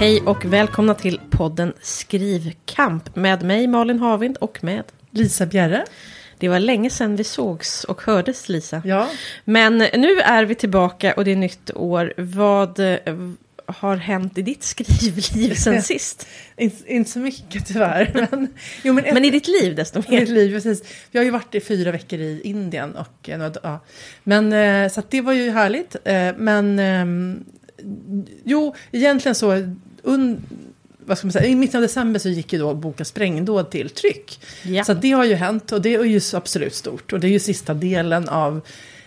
Hej och välkomna till podden Skrivkamp med mig Malin Havind och med Lisa Bjerre. Det var länge sedan vi sågs och hördes Lisa. Ja. Men nu är vi tillbaka och det är nytt år. Vad eh, har hänt i ditt skrivliv sen sist? Inte, inte så mycket tyvärr. Men, jo, men, Men i ditt liv desto i mitt mer. liv, precis. Jag har ju varit i fyra veckor i Indien. Och, eh, ja. men, eh, så att det var ju härligt. Men ehm, jo, egentligen så... Un, vad ska man säga, I mitten av december så gick ju då boken Sprängdåd till tryck. Ja. Så det har ju hänt och det är ju absolut stort. Och det är ju sista delen av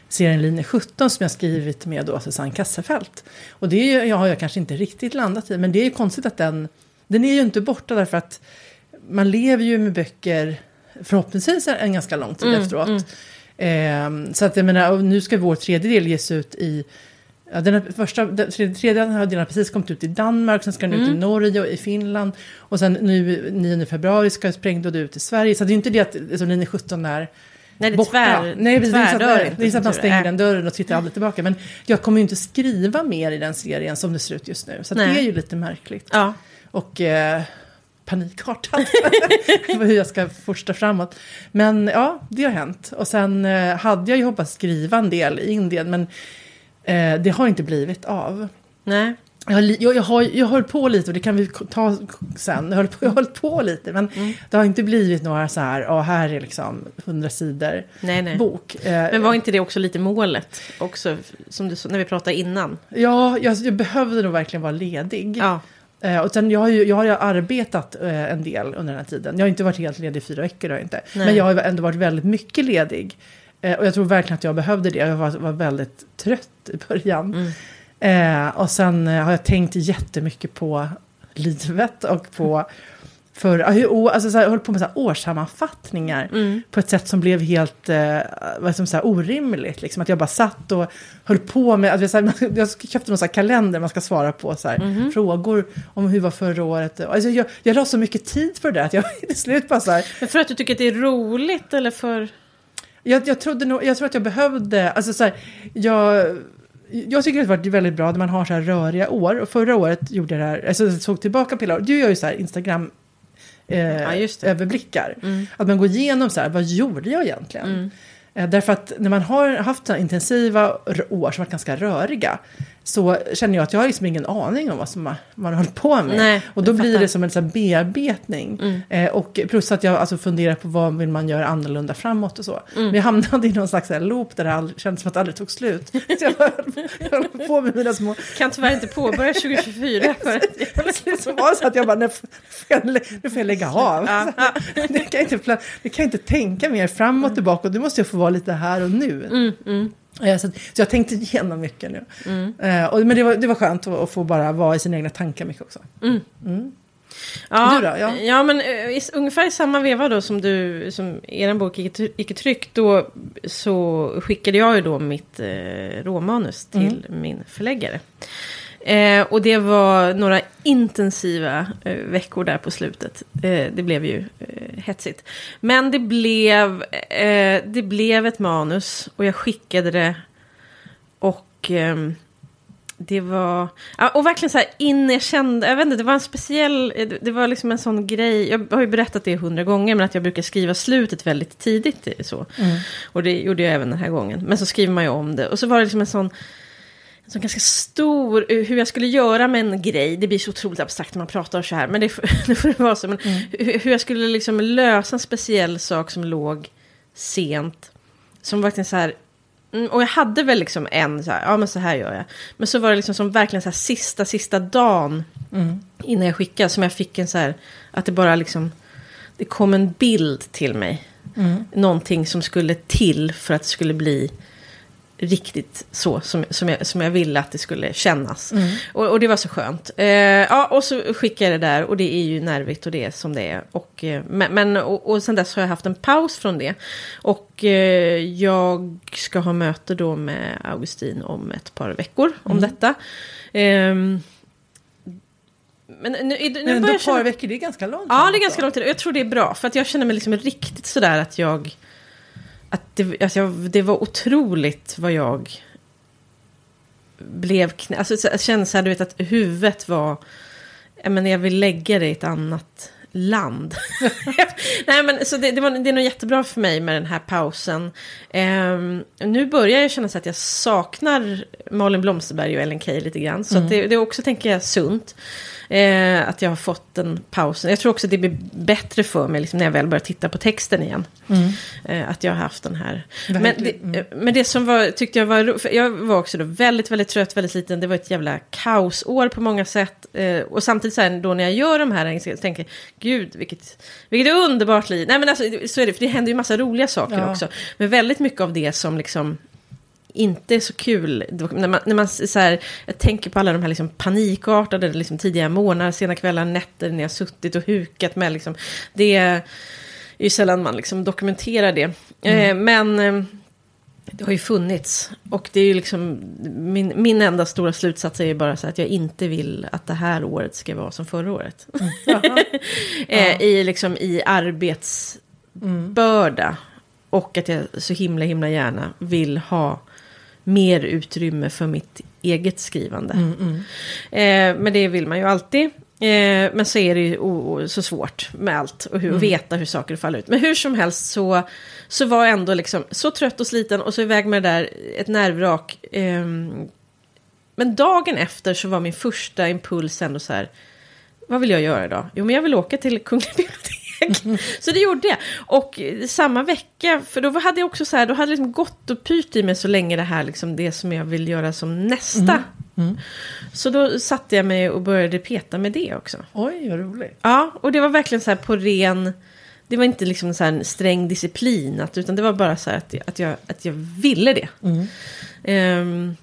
serien Linje 17 som jag skrivit med då Susanne Kasselfelt. Och det är ju, jag har jag kanske inte riktigt landat i, men det är ju konstigt att den, den är ju inte borta därför att man lever ju med böcker förhoppningsvis en ganska lång tid Mm, efteråt. Ehm, så att jag menar, nu ska vår tredje del ges ut i Ja, den första, den tredje, har den precis kommit ut i Danmark, sen ska den ut Mm. i Norge och i Finland. Och sen nu 9 februari ska Sprängdåd ut i Sverige. Så det är ju inte det att alltså, linje 17 är Nej, det är borta. tvär, Nej, det är så att-. Det är så att man Äh. stänger den dörren och tittar aldrig tillbaka. Men jag kommer ju inte skriva mer i den serien som det ser ut just nu. Så det är ju lite märkligt. Ja, Och eh, panikartat. hur jag ska forsta framåt. Men ja, det har hänt. Och sen eh, hade jag ju hoppats skriva en del i Indien. Men eh, det har inte blivit av. nej. Jag li- jag, jag, har, jag höll på lite och det kan vi ta sen. Jag höll på, jag höll på lite men Mm. det har inte blivit några så här, ja här är liksom hundra sidor nej, nej. bok. Eh, Men var inte det också lite målet? Också, som du när vi pratade innan. Ja, jag, jag behövde nog verkligen vara ledig. Ja, Eh, och sen jag har ju jag har ju arbetat eh, en del under den här tiden. Jag har inte varit helt ledig i fyra veckor. Har inte. Nej. Men jag har ändå varit väldigt mycket ledig. Eh, och jag tror verkligen att jag behövde det. Jag var, var väldigt trött i början. Mm. Eh, och sen eh, har jag tänkt jättemycket på livet och på... För, alltså, så här, jag höll på med så här, årssammanfattningar Mm. på ett sätt som blev helt eh, vad som, så här, orimligt. Liksom. Att jag bara satt och höll på med... Att jag, här, jag köpte någon så här kalender man ska svara på så Mhm. frågor om hur var förra året. Alltså, jag, jag la så mycket tid på det där att jag till slut bara så här... Men för att du tycker att det är roligt eller för... Jag, jag, trodde nog, jag tror att jag behövde... Alltså, så här, jag, jag tycker att det har varit väldigt bra när man har så här röriga år. Och förra året gjorde jag det här, alltså jag såg tillbaka på hela året. Du gör ju så här Instagram eh, Ja, överblickar. Mm. Att man går igenom så här, vad gjorde jag egentligen? Mm. Eh, därför att när man har haft så intensiva år som varit ganska röriga så känner jag att jag har liksom ingen aning om vad som man, man har hållit på med. Nej, och då blir fattar. det som en här bearbetning. Mm. Eh, och plus att jag alltså funderar på vad vill man göra annorlunda framåt och så. Mm. Men jag hamnade i någon slags här loop där det kändes som att det aldrig tog slut. Så jag höll, på med mina små... Kan tyvärr inte påbörja 2024 för att Så var så att jag bara, nu får jag, nu lägga av. Det kan, jag inte, kan jag inte tänka mer fram och tillbaka. Och det måste jag få vara lite här och nu. Mm, mm, Så, så jag tänkte igenom mycket nu. mm. Eh, och, men det var, det var skönt att, att få bara vara i sina egna tankar mycket också. Mm. Mm. Ja, Du då? Ja. ja, men i, ungefär i samma veva då som du, som er bok gick, gick i tryck, då så skickade jag ju då mitt eh, råmanus till min förläggare. Eh, och det var några intensiva eh, veckor där på slutet. Eh, det blev ju eh, hetsigt. Men det blev, eh, det blev ett manus och jag skickade det. Och ehm, det var... Och verkligen så här in jag kände... Jag vet inte, det var en speciell... Det det var liksom en sån grej... Jag har ju berättat det hundra gånger, men att jag brukar skriva slutet väldigt tidigt. eh, Så. Mm. Och det gjorde jag även den här gången. Men så skriver man ju om det. Och så var det liksom en sån... Sån ganska stor, eh, hur jag skulle göra med en grej, det blir så otroligt abstrakt när man pratar så här, men det det, får det vara så. Men hur, hur jag skulle liksom lösa en speciell sak som låg sent, som verkligen så här, mm, och jag hade väl liksom en så här, ja men så här gör jag. Men så var det liksom som verkligen så här sista, sista dagen Mm. innan jag skickade, som jag fick en så här, att det bara liksom, det kom en bild till mig. Mm. Någonting som skulle till för att det skulle bli riktigt så som, som, jag, som jag ville att det skulle kännas. Mm. Och, och det var så skönt. Eh, ja, och så skickade jag det där och det är ju nervigt och det är som det är. Och, eh, men, och, och sen dess har jag haft en paus från det. Och eh, jag ska ha möte då med Augustin om ett par veckor om detta. Ehm, men nu, nu, Men ändå ett par veckor, det är ganska långt. Ja, det är ganska då. lång tid. Och jag tror det är bra. För att jag känner mig liksom riktigt sådär att jag... Att det, att jag, det var otroligt vad jag blev knä... Alltså så- jag kände så här, du vet att huvudet var ja, men jag vill lägga det i ett annat land. Nej, men så det, det, var, det är nog jättebra för mig med den här pausen. Um, nu börjar jag känna så att jag saknar Malin Blomsterberg och Ellen Key lite grann. Så Mm. det, det är också, tänker jag, sunt. Eh, att jag har fått den pausen. Jag tror också att det blir bättre för mig liksom, när jag väl börjar titta på texten igen. Eh, att jag har haft den här. Men det, Verkligen. eh, men det som var, tyckte jag var Jag var också då väldigt, väldigt trött, väldigt liten. Det var ett jävla kaosår på många sätt. Eh, och samtidigt så här, då när jag gör de här, så tänker jag, gud vilket, vilket underbart liv. Nej men alltså, så är det, för det händer ju massa roliga saker Ja. också. Men väldigt mycket av det som liksom inte så kul. När man, när man så här, jag tänker på alla de här liksom panikartade liksom tidiga morgnar, sena kvällar, nätter när jag suttit och hukat med. Liksom. Det är ju sällan man liksom dokumenterar det. Eh, men eh, det har ju funnits. Och det är ju liksom, min, min enda stora slutsats är ju bara så att jag inte vill att det här året ska vara som förra året. eh, I, liksom, I arbetsbörda. Och att jag så himla himla gärna vill ha mer utrymme för mitt eget skrivande. Eh, men det vill man ju alltid. Eh, men så är det ju o- o- så svårt med allt och hur, att veta hur saker faller ut. Men hur som helst så, så var jag ändå liksom så trött och sliten och så iväg med det där, ett nervvrak. ehm, men dagen efter så var min första impuls ändå så här, vad vill jag göra idag? Jo, men jag vill åka till Kungliga biblioteket. Så det gjorde jag. Och samma vecka, för då hade jag också så här, då hade det liksom gått och pyrt i mig så länge det här, liksom det som jag vill göra som nästa. Så då satte jag mig och började peta med det också. Oj, vad roligt. Ja, och det var verkligen så här på ren... Det var inte liksom så här en sträng disciplin, att, utan det var bara så här att, jag- att, jag, att jag ville det. Ehm,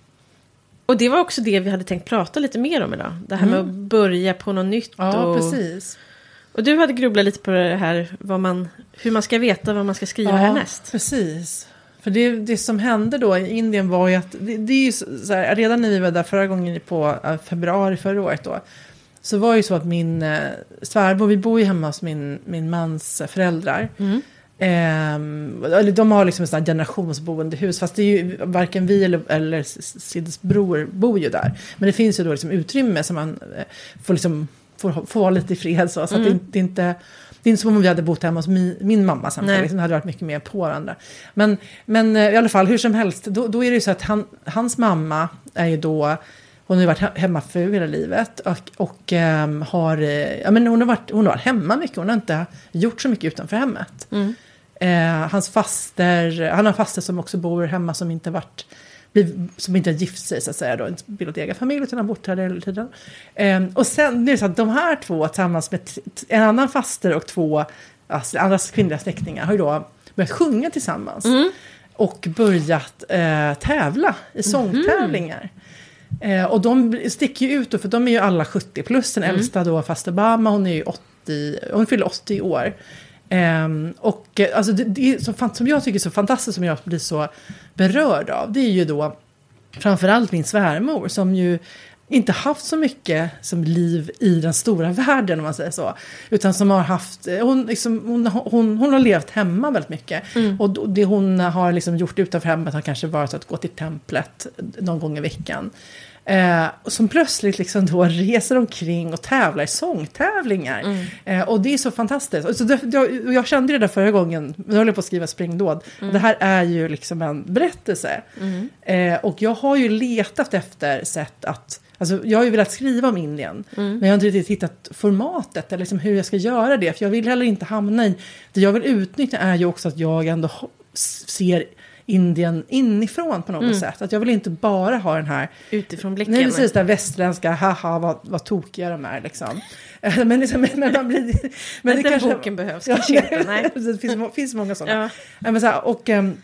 och det var också det vi hade tänkt prata lite mer om idag. Det här med att börja på något nytt. Ja, och, precis. Och du hade grubblat lite på det här, vad man, hur man ska veta vad man ska skriva härnäst. precis. För det, det som hände då i Indien var ju att, det, det är ju så här, redan när vi var där förra gången på eh, februari förra året då, så var det ju så att min eh, svärmor, vi bor ju hemma hos min, min mans föräldrar. Ehm, eller de har liksom ett sånt generationsboendehus, fast det är ju varken vi eller, eller Sids bror bor ju där. Men det finns ju då liksom utrymme som man eh, får, liksom, får, får vara lite i fred. Så, så att det, det är inte... Det är inte som om vi hade bott hemma hos min, min mamma samtidigt. Liksom, det hade varit mycket mer på varandra. Men, men eh, i alla fall, hur som helst, då, då är det ju så att han, hans mamma är ju då... Hon har ju varit he- hemmafru hela livet och, och ehm, har, eh, ja, men hon, har varit, hon har varit hemma mycket. Hon har inte gjort så mycket utanför hemmet. Eh, hans faster, han har faster som också bor hemma som inte varit som inte har gift sig så att säga då, inte bildat egen familj utan har bott här hela tiden. Eh, och sen nu är det så att de här två tillsammans med en annan faster och två alltså, andra kvinnliga släktingar har ju då börjat sjunga tillsammans. Och börjat eh, tävla i sångtävlingar. Eh, och de sticker ju ut då, för de är ju alla 70 plus. Den äldsta då, faster Obama, hon är ju 80, hon fyller 80 år. Ehm, och eh, alltså det, det fan- som jag tycker är så fantastiskt, som jag blir så berörd av, det är ju då framförallt min svärmor som ju inte haft så mycket som liv i den stora världen om man säger så. Utan som har haft, eh, hon, liksom, hon, hon, hon har levt hemma väldigt mycket. Och då- det hon har liksom gjort utanför hemmet har kanske varit att gå till templet någon gång i veckan. Eh, och som plötsligt liksom då reser omkring och tävlar i sångtävlingar. Eh, och det är så fantastiskt. Och så det, jag, jag kände det där förra gången, nu höll jag på att skriva springdåd. Det här är ju liksom en berättelse. Eh, och jag har ju letat efter sätt att Alltså, jag har ju velat skriva om Indien, men jag har inte riktigt hittat formatet eller liksom hur jag ska göra det. För jag vill heller inte hamna i... Det jag vill utnyttja är ju också att jag ändå ser Indien inifrån på något sätt. Att jag vill inte bara ha den här Utifrån blicken. Nej, precis. Det här västerländska, haha, vad, vad tokiga de är liksom. Eh, men, liksom, men man blir... Men Men den boken behövs Ja, kanske inte, nej. det finns, finns många sådana. Ja. Ja. Men så här, och, ehm,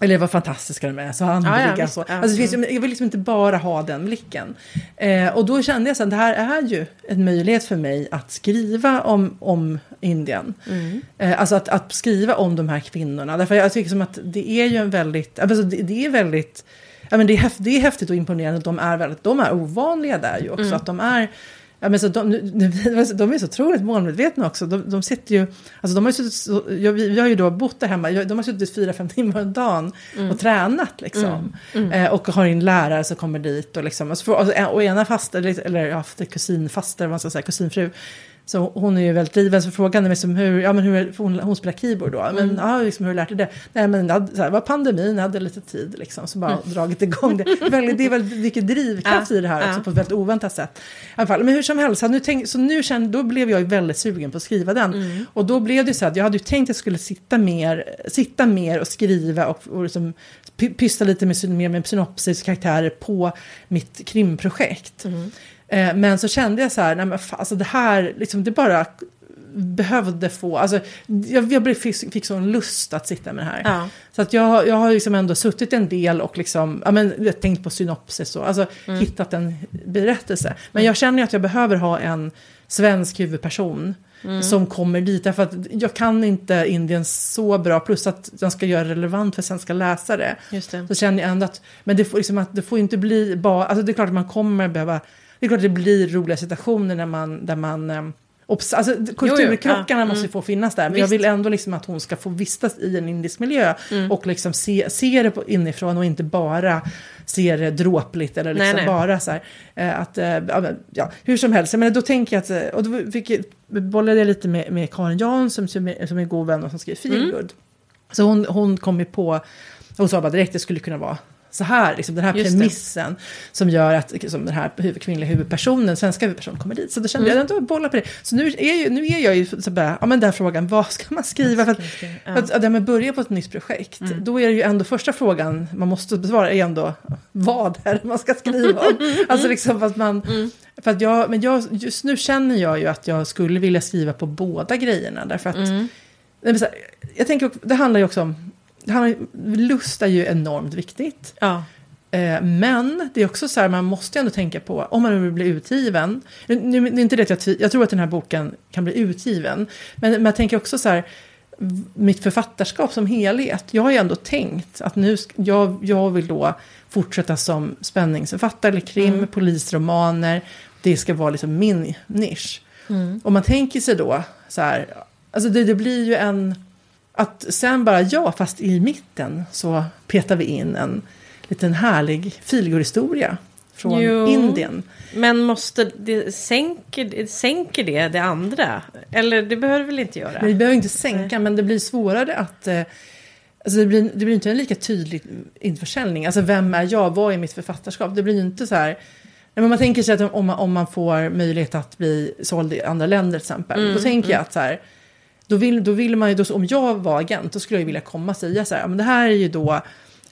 eller vad fantastiska de är, så andliga. Ja, ja, så. Alltså, finns, jag vill liksom inte bara ha den blicken. Eh, och då kände jag att det här är ju en möjlighet för mig att skriva om, om Indien. Mm. Eh, alltså att, att skriva om de här kvinnorna. Därför jag tycker som att det är ju en väldigt, alltså det, det är väldigt, ja men det är, häftigt, det är häftigt och imponerande att de är väldigt, de är ovanliga där ju också. Mm. Att de är, Ja, men så de, de är så otroligt målmedvetna också. De, de sitter ju, alltså de har ju suttit, jag, vi, vi har ju då bott där hemma, de har suttit fyra, fem timmar om dagen mm. och tränat liksom. Mm. Mm. Eh, och har en lärare som kommer dit och liksom, och, så, och, och ena faster, eller ja, kusinfaster, vad man ska säga, kusinfru, så hon är ju väldigt driven, så frågan är liksom hur, ja men hur, hon, hon spelar keyboard då, men mm. ja, liksom, hur lärde du det? Nej men det var pandemin, jag hade lite tid liksom, så bara mm. dragit igång det. väldigt, det är väldigt mycket drivkraft i det här också på ett väldigt oväntat sätt. I men hur som helst, så nu, tänk, så nu kände, då blev jag ju väldigt sugen på att skriva den. Mm. Och då blev det så att jag hade ju tänkt att jag skulle sitta mer, sitta mer och skriva och, och liksom, pyssla lite med, mer med synopsis karaktärer på mitt krimprojekt. Mm. Eh, men så kände jag så här, nej men fan, alltså det här, liksom, det bara behövde få, alltså jag, jag fick, fick sån lust att sitta med det här. Ja. Så att jag, jag har liksom ändå suttit en del och liksom, ja men tänkt på synopsis och alltså mm. hittat en berättelse. Men jag känner att jag behöver ha en svensk huvudperson. Mm. som kommer dit. Därför att jag kan inte Indien så bra, plus att den ska göra relevant för svenska läsare. Just det. Så känner jag ändå att, men det får, liksom att, det får inte bli bara, alltså det är klart att man kommer behöva det är klart att det blir roliga situationer när man, där man eh, Alltså, kulturkrockarna ja. måste mm. få finnas där, men Visst. jag vill ändå liksom att hon ska få vistas i en indisk miljö mm. och liksom se, se det på inifrån och inte bara se det dråpligt eller liksom nej, nej. bara så här. Eh, att, eh, ja, hur som helst, men då tänker jag att, och då fick, bollade jag lite med, med Karin Jansson som, som är god vän och som skriver Feelgood. Mm. Så hon, hon kom ju på, hon sa bara direkt att det skulle kunna vara så här, liksom, den här Just premissen det. som gör att liksom, den här huvud, kvinnliga huvudpersonen, svenska huvudpersonen kommer dit. Så då kände mm. jag, jag bollar på det. Så nu är, ju, nu är jag ju så bara, ja men den här frågan, vad ska man skriva? För att, ja. att, att, att börja på ett nytt projekt, mm. då är det ju ändå första frågan man måste besvara är ändå, vad är det man ska skriva om? alltså liksom att man, mm. för att jag, men jag, just nu känner jag ju att jag skulle vilja skriva på båda grejerna, därför att mm. jag tänker, det handlar ju också om lust är ju enormt viktigt. Ja. Eh, men det är också så här, man måste ändå tänka på, om man vill bli utgiven. Nu, är inte det jag, jag tror att den här boken kan bli utgiven. Men, men jag tänker också så här, mitt författarskap som helhet. Jag har ju ändå tänkt att nu, jag, jag vill då fortsätta som spänningsförfattare eller krim, mm. polisromaner. Det ska vara liksom min nisch. Mm. Och man tänker sig då så här, alltså det, det blir ju en att sen bara, ja, fast i mitten så petar vi in en liten härlig filgurhistoria från jo, Indien. Men måste det, sänker, sänker det det andra? Eller det behöver det väl inte göra? Nej, det behöver inte sänka, men det blir svårare att... Eh, alltså det, blir, det blir inte en lika tydlig införsäljning. Alltså vem är jag? Vad är mitt författarskap? Det blir ju inte så här... Men man tänker sig att om man, om man får möjlighet att bli såld i andra länder till exempel. Mm, då tänker mm. jag att så här, då vill, då vill man ju, då, om jag var agent, då skulle jag vilja komma och säga så här, men det här är ju då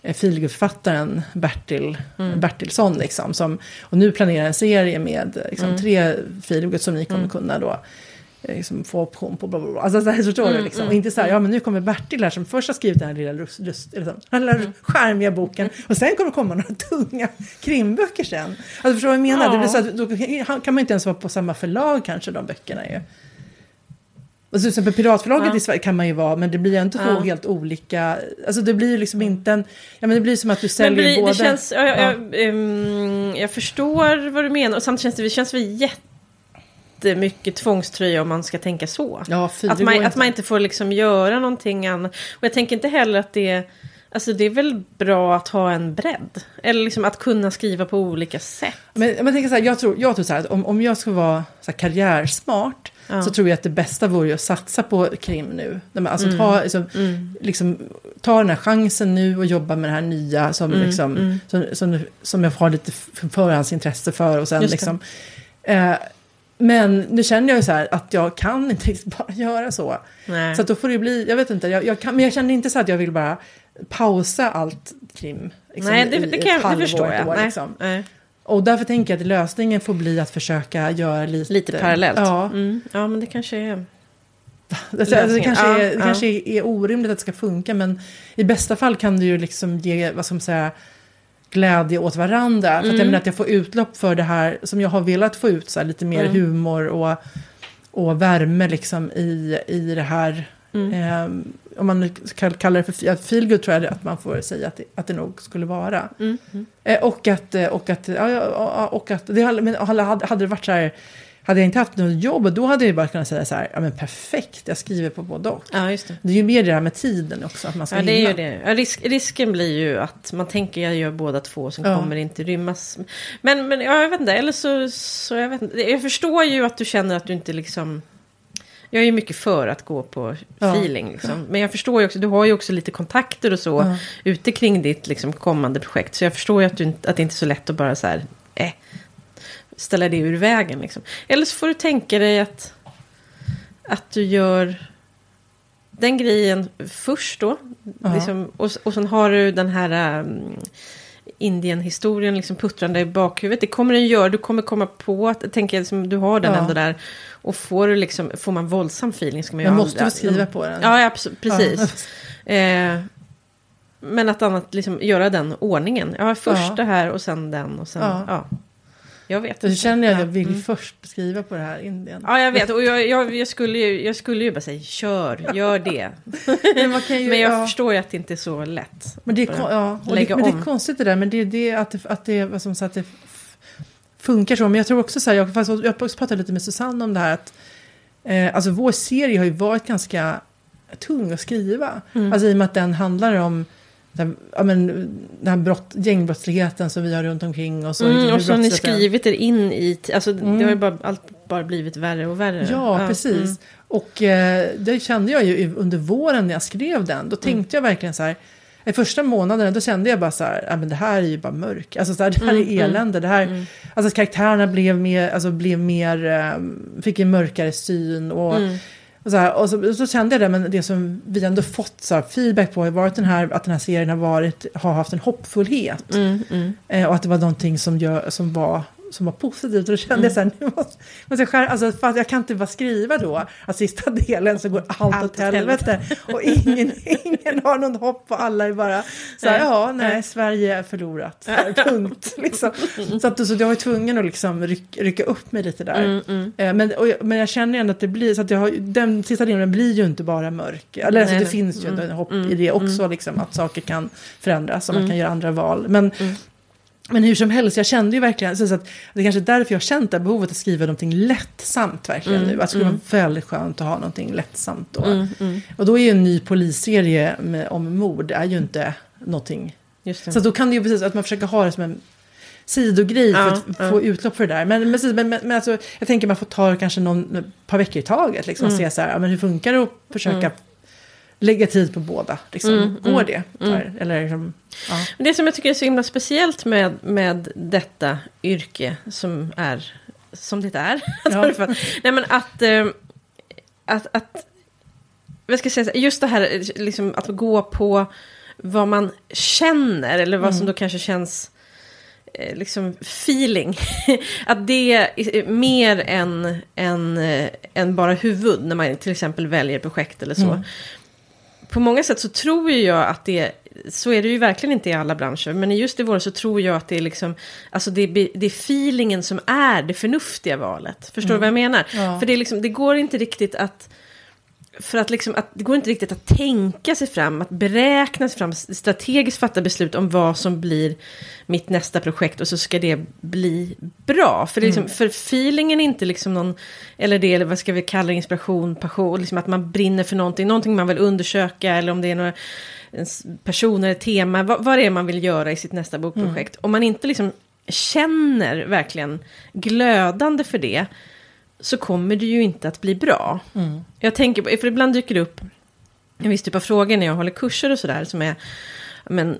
eh, feelgood-författaren Bertil, mm. Bertilsson. Liksom, som, och nu planerar en serie med liksom, mm. tre feelgood som ni kommer mm. kunna då eh, liksom, få option på. Bla, bla, bla. Alltså, så här, förstår mm, du? Liksom. Mm, och inte så här, ja men nu kommer Bertil här som först har skrivit den här lilla, rust, rust, liksom, mm. skärmiga boken. Och sen kommer det komma några tunga krimböcker sen. Alltså förstår du vad jag menar? Ja. Det blir så att, då kan man inte ens vara på samma förlag kanske, de böckerna ju. Och till exempel Piratförlaget ja. i Sverige kan man ju vara, men det blir ju inte ja. helt olika. Alltså det blir liksom inte en... Ja men det blir som att du säljer blir, båda. Det känns, jag, jag, um, jag, förstår vad du menar och samtidigt känns det, det känns väl jättemycket tvångströja om man ska tänka så. Ja, fy, att, man, att man inte får liksom göra någonting annat. Och jag tänker inte heller att det... Alltså det är väl bra att ha en bredd. Eller liksom att kunna skriva på olika sätt. Men jag tänker så här, jag tror, jag tror så här att om, om jag ska vara så här karriärsmart så tror jag att det bästa vore att satsa på krim nu. Alltså mm. ta, liksom, mm. liksom, ta den här chansen nu och jobba med det här nya som, mm. Liksom, mm. som, som, som, jag har lite förhandsintresse för. Och sen, liksom, eh, men nu känner jag ju så här att jag kan inte riktigt bara göra så. Nej. Så då får det bli, jag vet inte, jag, jag kan, men jag känner inte så att jag vill bara pausa allt krim. Liksom, Nej, det, det, kan det förstår jag. År, liksom. Nej. Och därför tänker jag att lösningen får bli att försöka göra lite... Lite parallellt. Ja, mm. ja men det kanske är... Alltså, alltså, det kanske, ja, är, det ja. kanske är orimligt att det ska funka, men i bästa fall kan det ju liksom ge, vad ska man säga, glädje åt varandra. Mm. För att jag mm. menar att jag får utlopp för det här som jag har velat få ut, så här, lite mer mm. humor och, och värme liksom i, i det här. Mm. Eh, om man kallar det för feelgood tror jag att man får säga att det, att det nog skulle vara. Mm. Eh, och att, eh, och att, ja, och att det, men hade, hade det varit så här, hade jag inte haft något jobb, då hade jag bara kunnat säga så här, ja men perfekt, jag skriver på både och. Ja, just det. Det är ju mer det här med tiden också, att man ska Ja, det är ju det. Ja, risk, risken blir ju att man tänker jag gör båda två, sen Ja. kommer inte rymmas. Men, men ja, jag vet inte, eller så, så jag vet inte. Jag förstår ju att du känner att du inte liksom... Jag är mycket för att gå på Ja. feeling. Liksom. Men jag förstår ju också, du har ju också lite kontakter och så Ja. ute kring ditt liksom, kommande projekt. Så jag förstår ju att, du, att det inte är så lätt att bara så här, eh, ställa det ur vägen. Liksom. Eller så får du tänka dig att, att du gör den grejen först då. Ja. Liksom, och, och sen har du den här um, Indien-historien liksom puttrande i bakhuvudet. Det kommer den göra. Du kommer komma på att, tänker jag, liksom, du har den Ja. ändå där. Och får, du liksom, får man våldsam feeling ska man ju Man måste väl skriva på den? Ja, ja absolut, precis. Eh, men att annat, liksom, göra den ordningen. Ja, först Ja. det här och sen den och sen, Ja. Ja. Jag vet inte. känner jag att Ja. jag vill Mm. först skriva på det här Indien. Ja, jag vet. Och jag, jag, jag, skulle ju, jag skulle ju bara säga, kör, gör det. Men, ju, Men jag ja. förstår ju att det inte är så lätt. Men det är, ja, det, men det är konstigt det där, men det är det att det, att det, som sagt, det funkar så. Men jag tror också så här, jag, faktiskt, jag pratat lite med Susanne om det här att eh, alltså vår serie har ju varit ganska tung att skriva. Mm. Alltså i och med att den handlar om den, ja, men, den här brott, gängbrottsligheten som vi har runt omkring och så. Mm, hur och så har ni skrivit er in i... Alltså, Mm. det har ju bara, allt bara blivit värre och värre. Ja, precis. mm. Och eh, det kände jag ju under våren när jag skrev den. Då tänkte jag verkligen så här. I första månaderna då kände jag bara så här, ja, men det här är ju bara mörk. Alltså så här, det här Mm, är elände. Det här, Mm. Alltså karaktärerna blev mer, alltså blev mer, eh, fick en mörkare syn. Och, Mm. Och, så, här, och så, så kände jag det, men det som vi ändå fått så här, feedback på har varit den här, att den här serien har, varit, har haft en hoppfullhet. Mm, mm. Eh, och att det var någonting som, gör, som, var, som var positivt. Och då kände jag så här, nu måste, måste jag skära, alltså, fast jag kan inte bara skriva då att sista delen så går allt, Allt åt åt helvete. Och ingen, ingen har någon hopp och alla är bara så här, ja, nej. Sverige är förlorat. Så här, punkt. Liksom. Så, att, så jag var tvungen att liksom ryck, rycka upp mig lite där. Mm, mm. Eh, Men, och, men jag känner ändå att det blir, så att jag har, den sista delen blir ju inte bara mörk. Eller alltså, Nej, det nej. finns ju Mm, hopp mm, i det också, mm. liksom, att saker kan förändras och man Mm. kan göra andra val. Men, Mm. Men hur som helst, jag kände ju verkligen, så att det kanske är därför jag har känt det här behovet att skriva någonting lättsamt verkligen Mm, nu. Att det skulle mm. vara väldigt skönt att ha någonting lättsamt då. Mm, mm. Och då är ju en ny polisserie med, om mord, är ju inte någonting så då kan det ju precis att man försöker ha det som en sidogrej för Ja, att ja. få utlopp för det där. Men, men, men, men, alltså, jag tänker man får ta kanske någon par veckor i taget. Liksom, och Mm. se så här, ja, men hur funkar det att försöka Mm. Lägga tid på båda? Liksom. Mm, Går mm, det? Mm. Eller liksom, ja. Det som jag tycker är så himla speciellt med, med detta yrke som är som det är. Ja. Nej men att, eh, att, att vad ska jag säga, just det här liksom, att gå på vad man känner eller vad som Mm. då kanske känns eh, liksom feeling. att det är mer än, än, eh, än bara huvud när man till exempel väljer projekt eller så. Mm. På många sätt så tror ju jag att det, så är det ju verkligen inte i alla branscher, men just i vår så tror jag att det är liksom, alltså det, är- det är feelingen som är det förnuftiga valet. Förstår du vad jag menar? Ja. För det, är liksom, det går inte riktigt att, för att liksom, att det går inte riktigt att tänka sig fram, att beräkna sig fram, strategiskt fatta beslut om vad som blir mitt nästa projekt och så ska det bli bra. För, det liksom, för feelingen är inte liksom någon, eller det, eller vad ska vi kalla det, inspiration, passion, liksom att man brinner för någonting, någonting man vill undersöka eller om det är några personer, tema, vad, vad det är man vill göra i sitt nästa bokprojekt. Om man inte liksom känner verkligen glödande för det, så kommer det ju inte att bli bra. Mm. Jag tänker, på- för ibland dyker det upp en viss typ av frågor när jag håller kurser och sådär som är men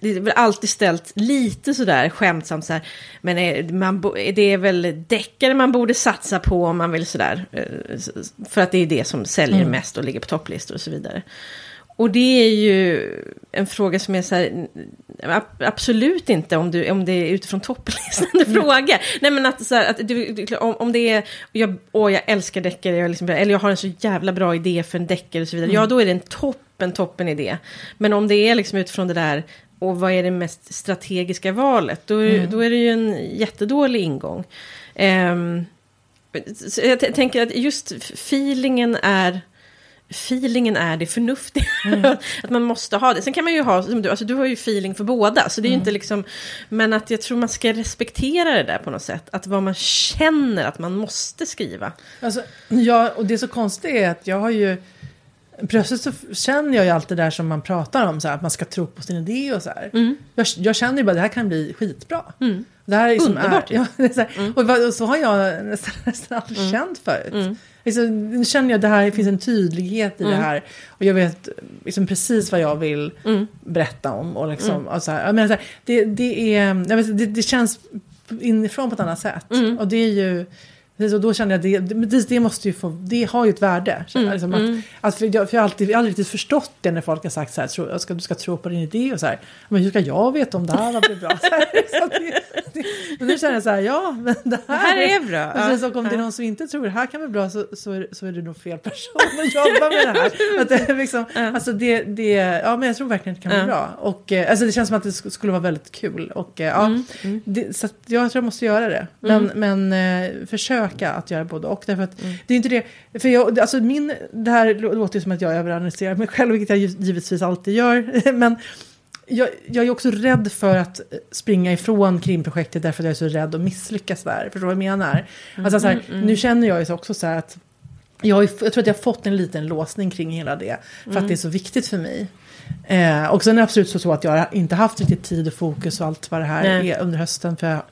det är väl alltid ställt lite sådär skämtsamt så här. Men är, man, bo- är det väl deckare man borde satsa på om man vill sådär. eh, För att det är det som säljer Mm. mest och ligger på topplistor och så vidare. Och det är ju en fråga som är så här, ab- absolut inte om, du, om det är utifrån topplistan du frågar. Nej men att, så här, att du, du, om, om det är, jag, åh jag älskar deckare, jag liksom, eller jag har en så jävla bra idé för en deckare och så vidare. Ja då är det en toppen, toppen idé. Men om det är liksom utifrån det där, och vad är det mest strategiska valet? Då, är- då är det ju en jättedålig ingång. Så jag tänker att just feelingen är feelingen är det förnuftiga. Mm. att man måste ha det. Sen kan man ju ha, som du, alltså du har ju feeling för båda. Så det är Mm. inte liksom, men att jag tror man ska respektera det där på något sätt. Att vad man känner att man måste skriva. Alltså, ja, och det så konstiga är att jag har ju... Plötsligt så känner jag ju allt det där som man pratar om, så här, att man ska tro på sin idé och så här. Mm. Jag, jag känner ju bara att det här kan bli skitbra. Det här är liksom Underbart, Är, ja, så, här, och, vad- och så har jag nästan, nästan aldrig känt förut. Liksom, nu känner jag att det här finns en tydlighet i det här. Och jag vet liksom precis vad jag vill berätta om. Och liksom, och så här, jag menar, så här, det, det, är, jag vet, det, det känns inifrån på ett annat sätt. Och det är ju... Precis, och då kände jag att det, det, precis, det måste ju få, det har ju ett värde. jag, liksom, att, att för jag, för jag, har alltid, jag har aldrig riktigt förstått det när folk har sagt så här, tro, jag ska, du ska tro på din idé och så här. Men hur ska jag veta om det här blir bra? Så här, så det, det, men nu känner jag så här, ja, men det här, här är bra. Precis, Ja, och om det är någon som inte tror det här kan bli bra så, så, är, så är det nog fel person att jobba med det här. Att det, liksom, alltså det, det, ja, men jag tror verkligen att det kan bli Ja. bra. Och, eh, alltså det känns som att det sk- skulle vara väldigt kul. Och, eh, ja, Mm, Det, så jag tror jag måste göra det. Men, men eh, försöka att göra både och. Därför att Mm. det är inte det. För jag, alltså min, det här lå- låter ju som att jag överanalyserar mig själv, vilket jag gi- givetvis alltid gör. Men jag, jag är också rädd för att springa ifrån krimprojektet därför att jag är så rädd att misslyckas där. Förstår du vad jag menar? Alltså, så här, Nu känner jag ju så också så här att jag, jag tror att jag har fått en liten låsning kring hela det. För att det är så viktigt för mig. Eh, och sen är det absolut så, så att jag har inte haft riktigt tid och fokus och allt vad det här Nej. är under hösten. För, jag,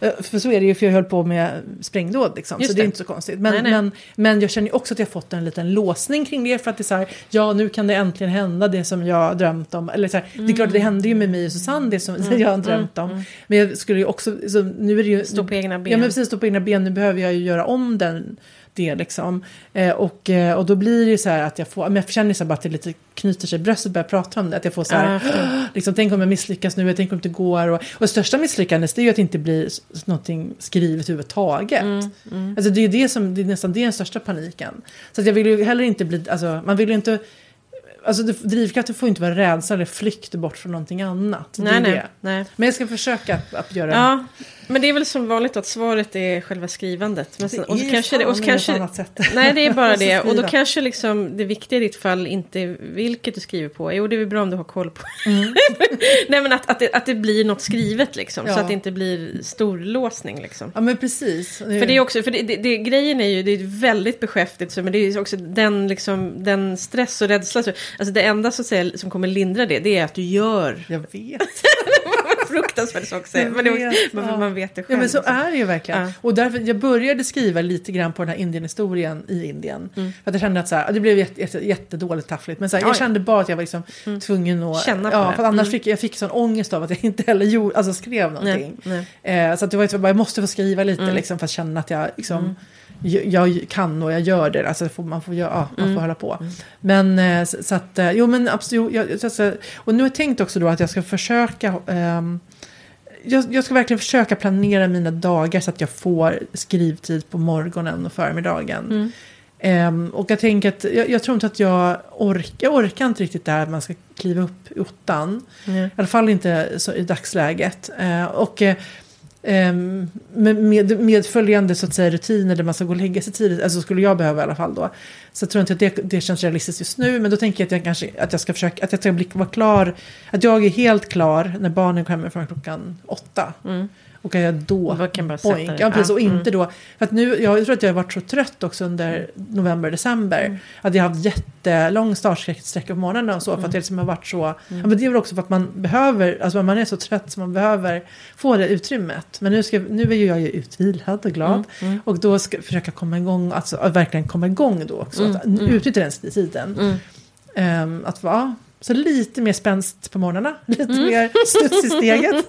eh, för så är det ju, för jag höll på med sprängdåd liksom. Just Så det är det. inte så konstigt. Men, Nej, nej. Men, men jag känner ju också att jag fått en liten låsning kring det. För att det är så här, ja nu kan det äntligen hända det som jag har drömt om. Eller så här, Det är klart det hände ju med mig och Susanne det som jag har drömt om. Men jag skulle ju också, så nu är det ju... Stå på egna ben. Ja men precis, stå på egna ben. Nu behöver jag ju göra om den. Det liksom. Eh, och, eh, och då blir det ju så här att jag får, men jag känner så bara att det lite knyter sig i bröstet börjar prata om det. Att jag får så här, Ja, liksom, tänk om jag misslyckas nu, jag tänk om det inte går. Och, och största misslyckandet det är ju att det inte blir någonting skrivet överhuvudtaget. Alltså det är, det, som, det är nästan det är den största paniken. Så att jag vill ju heller inte bli, alltså man vill ju inte, alltså drivkraften får ju inte vara rädsla eller flykt bort från någonting annat. Det är nej, nej, nej. Men jag ska försöka att, att göra Ja, men det är väl som vanligt att svaret är själva skrivandet. Men sen, och så kanske det, och så kanske. Nej, det är bara det. Och då kanske liksom det viktiga i ditt fall inte är vilket du skriver på. Jo, det är väl bra om du har koll på. Nej, men att, att, det, att det blir något skrivet liksom. Så Mm. Ja. att det inte blir stor låsning liksom. Ja men precis. För det är också, för det, det, det, grejen är ju, det är väldigt beskäftigt, så, men det är också den, liksom, den stress och rädsla. Så, alltså det enda så att säga, som kommer lindra det, det är att du gör Jag vet. fruktansvärt sak att säga. Men vet, man, ja. man vet det själv. Ja men så liksom. är det ju verkligen. Ja. Och därför, jag började skriva lite grann på den här Indien-historien i Indien. Mm. För att jag kände att så här, det blev jätte, jätte, jättedåligt taffligt. Men så här, Ja, jag ja. kände bara att jag var liksom tvungen att... Känna på ja, det. För annars Mm. fick jag fick sån ångest av att jag inte heller gjorde, alltså skrev någonting. Nej, Eh, så att det var bara, jag måste få skriva lite Mm. liksom, för att känna att jag liksom... Jag, kan och jag gör det. Alltså får, man får, ja, man Mm. får hålla på. Men eh, så, att, eh, jo men absolut. Jag, och nu har jag tänkt också då att jag ska försöka ehm, jag, jag ska verkligen försöka planera mina dagar så att jag får skrivtid på morgonen och förmiddagen. Mm. Ehm, och jag tänker att jag, jag tror inte att jag orkar, jag orkar inte riktigt att man ska kliva upp i ottan. Nej. I alla fall inte så i dagsläget. Eh, och Ehm, med, med, medföljande så att säga, rutiner där man ska gå och lägga sig tidigt, alltså skulle jag behöva i alla fall då. Så jag tror inte att det, det känns realistiskt just nu, men då tänker jag att jag kanske att jag ska försöka, att jag ska bli, vara klar, att jag är helt klar när barnen kommer hemifrån klockan åtta. Mm. Och att jag då, Och kan bara sätta boink, det. ja precis, och inte då, för att nu, jag tror att jag har varit så trött också under november, december, Mm. att jag har haft jättelång startsträcka på morgonen och så, för att jag liksom har varit så, Mm. ja, men det är väl också för att man behöver, alltså man är så trött så man behöver få det utrymmet. Men nu, ska, nu är ju jag ju utvilad och glad, Mm. och då ska jag försöka komma igång, alltså att verkligen komma igång då också, att Mm. utnyttja den tiden. Mm. Ehm, att vara, så lite mer spänst på morgnarna, lite Mm. mer studs i steget.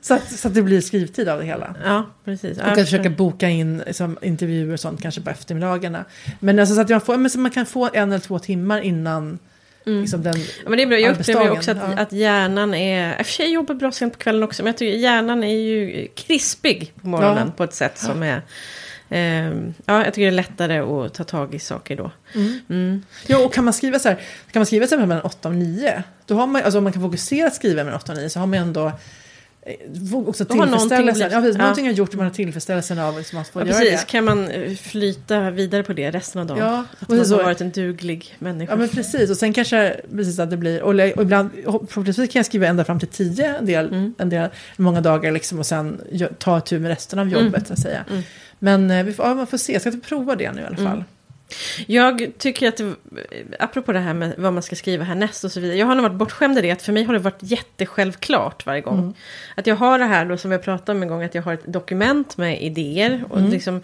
så, att, så att det blir skrivtid av det hela. Ja, precis. Och att försöka boka in liksom, intervjuer och sånt kanske på eftermiddagarna. Men alltså så att man, får, men så man kan få en eller två timmar innan liksom, den Ja, men det är bra. Jag upplever också att, ja. att hjärnan är... I och för sig jobbar bra sent på kvällen också, men jag tycker hjärnan är ju krispig på morgonen Ja. på ett sätt som är... ehm, ja, jag tycker det är lättare att ta tag i saker då. Mm. Ja, och kan man skriva så här, kan man skriva så här mellan 8 och 9, då har man, alltså om man kan fokusera att skriva mellan 8 och 9 så har man ändå eh, också Då har någonting tillfredsställelsen. Ja, precis, ja. Någonting har gjort man har tillfredsställelsen av liksom, att få Ja, göra precis. det. Kan man eh, flyta vidare på det resten av dagen? Ja, att och man så- har varit en duglig människa. Ja men precis, och sen kanske precis att det blir, och, och ibland, förhoppningsvis kan jag skriva ända fram till tio en del, Mm. en del många dagar liksom och sen ta tur med resten av jobbet så att säga. Mm. Men eh, vi får, ja, man får se, jag ska prova det nu i alla fall. Mm. Jag tycker att, apropå det här med vad man ska skriva härnäst och så vidare. Jag har nog varit bortskämd i det, att för mig har det varit jättesjälvklart varje gång. Mm. Att jag har det här då som har pratat om en gång, att jag har ett dokument med idéer. Och Mm. liksom,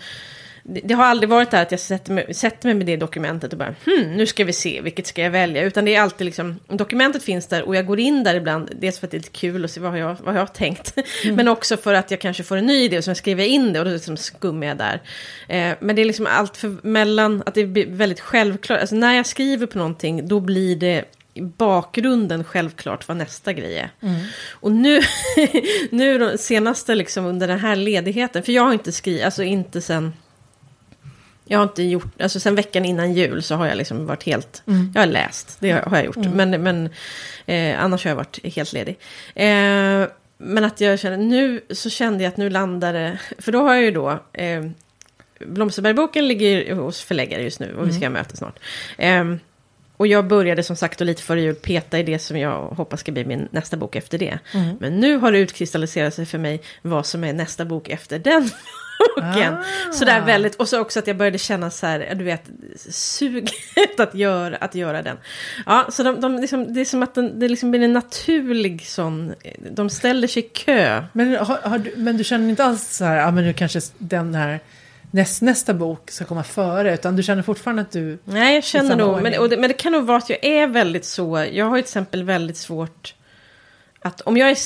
det, det har aldrig varit där att jag sätter mig, sätter mig med det dokumentet och bara, hmm, nu ska vi se, vilket ska jag välja? Utan det är alltid liksom, dokumentet finns där och jag går in där ibland, dels för att det är lite kul att se vad har jag, vad har jag tänkt. Mm. Men också för att jag kanske får en ny idé och så skriver jag in det och då liksom skummar jag där. Eh, men det är liksom allt för mellan, att det blir väldigt självklart. Alltså när jag skriver på någonting, då blir det i bakgrunden självklart vad nästa grej är. Och nu, nu senaste liksom under den här ledigheten, för jag har inte skrivit, alltså inte sen... Jag har inte gjort, alltså sen veckan innan jul så har jag liksom varit helt, jag har läst, det har jag gjort. Men, men eh, annars har jag varit helt ledig. Eh, men att jag känner, nu så kände jag att nu landar det, för då har jag ju då, eh, Blomsterbergboken ligger hos förläggare just nu och vi ska ha möte snart. Eh, och jag började som sagt då lite före jul peta i det som jag hoppas ska bli min nästa bok efter det. Mm. Men nu har det utkristalliserat sig för mig vad som är nästa bok efter den boken. Ah. Sådär väldigt, och så också att jag började känna så här, du vet, suget att göra, att göra den. Ja, så de, de liksom, det är som att den, det liksom blir en naturlig sån, de ställer sig i kö. Men, har, har du, men du känner inte alls så här, ja men nu kanske den här näst, nästa bok ska komma före, utan du känner fortfarande att du... Nej, jag känner samma nog, men, det, men det kan nog vara att jag är väldigt så, jag har ju till exempel väldigt svårt att om jag är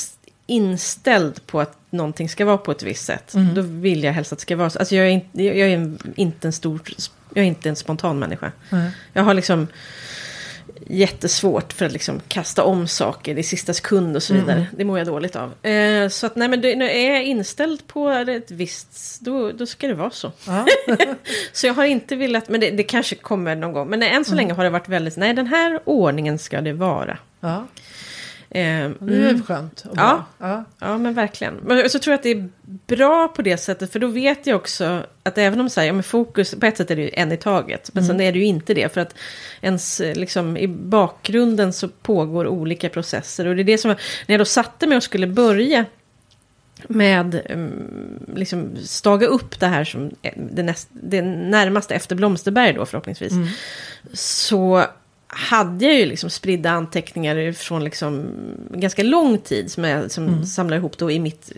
inställd på att någonting ska vara på ett visst sätt, Mm. då vill jag helst att det ska vara så. Alltså jag är, inte, jag är en, inte en stor, jag är inte en spontan människa. Nej. Jag har liksom jättesvårt för att liksom kasta om saker i sista sekund och så Mm. vidare. Det mår jag dåligt av. Eh, så att nej, men det, när jag är inställd på ett visst, då, då ska det vara så. Ja. Så jag har inte velat, men det, det kanske kommer någon gång. Men än Mm. så länge har det varit väldigt, nej den här ordningen ska det vara. ja, Eh, det är mm. skönt. Och Ja. bra. ja. Ja, men verkligen. Men så tror jag att det är bra på det sättet, för då vet jag också att även om så här, ja, men fokus, på ett sätt är det ju en i taget, men Mm. sen är det ju inte det, för att ens, liksom, i bakgrunden så pågår olika processer. Och det är det som, när jag då satte mig och skulle börja med, um, liksom, staga upp det här som eh, det, näst, det närmaste efter Blomsterberg då förhoppningsvis, Mm. så hade jag ju liksom spridda anteckningar från liksom ganska lång tid som jag som Mm. samlar ihop då i mitt,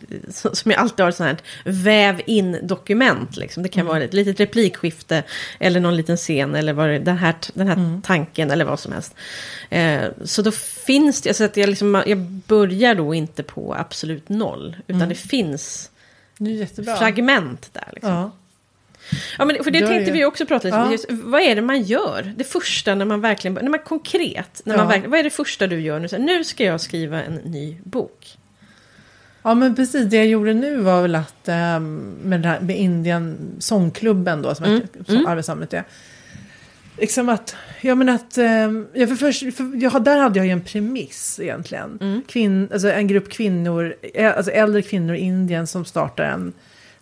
som jag alltid har sånt här väv in dokument liksom. Det kan Mm. vara ett litet replikskifte eller någon liten scen eller vad det, den här, den här Mm. tanken eller vad som helst. Eh, så då finns det, så att jag, liksom, jag börjar då inte på absolut noll, utan det finns Det fragment där. Liksom. Ja. Ja, men för det Gör tänkte vi också prata lite om. Ja. Just, vad är det man gör? Det första när man verkligen, när man konkret, när man Ja. verkligen, vad är det första du gör nu? Så nu ska jag skriva en ny bok. Ja men precis, det jag gjorde nu var väl att ehm, med, här, med Indien sångklubben då som, Mm, mm. som arbetssamlet är. Liksom att, ja men att, ja, för först, för, jag, där hade jag ju en premiss egentligen. Mm. Kvinn, alltså en grupp kvinnor, ä- alltså äldre kvinnor i Indien som startar en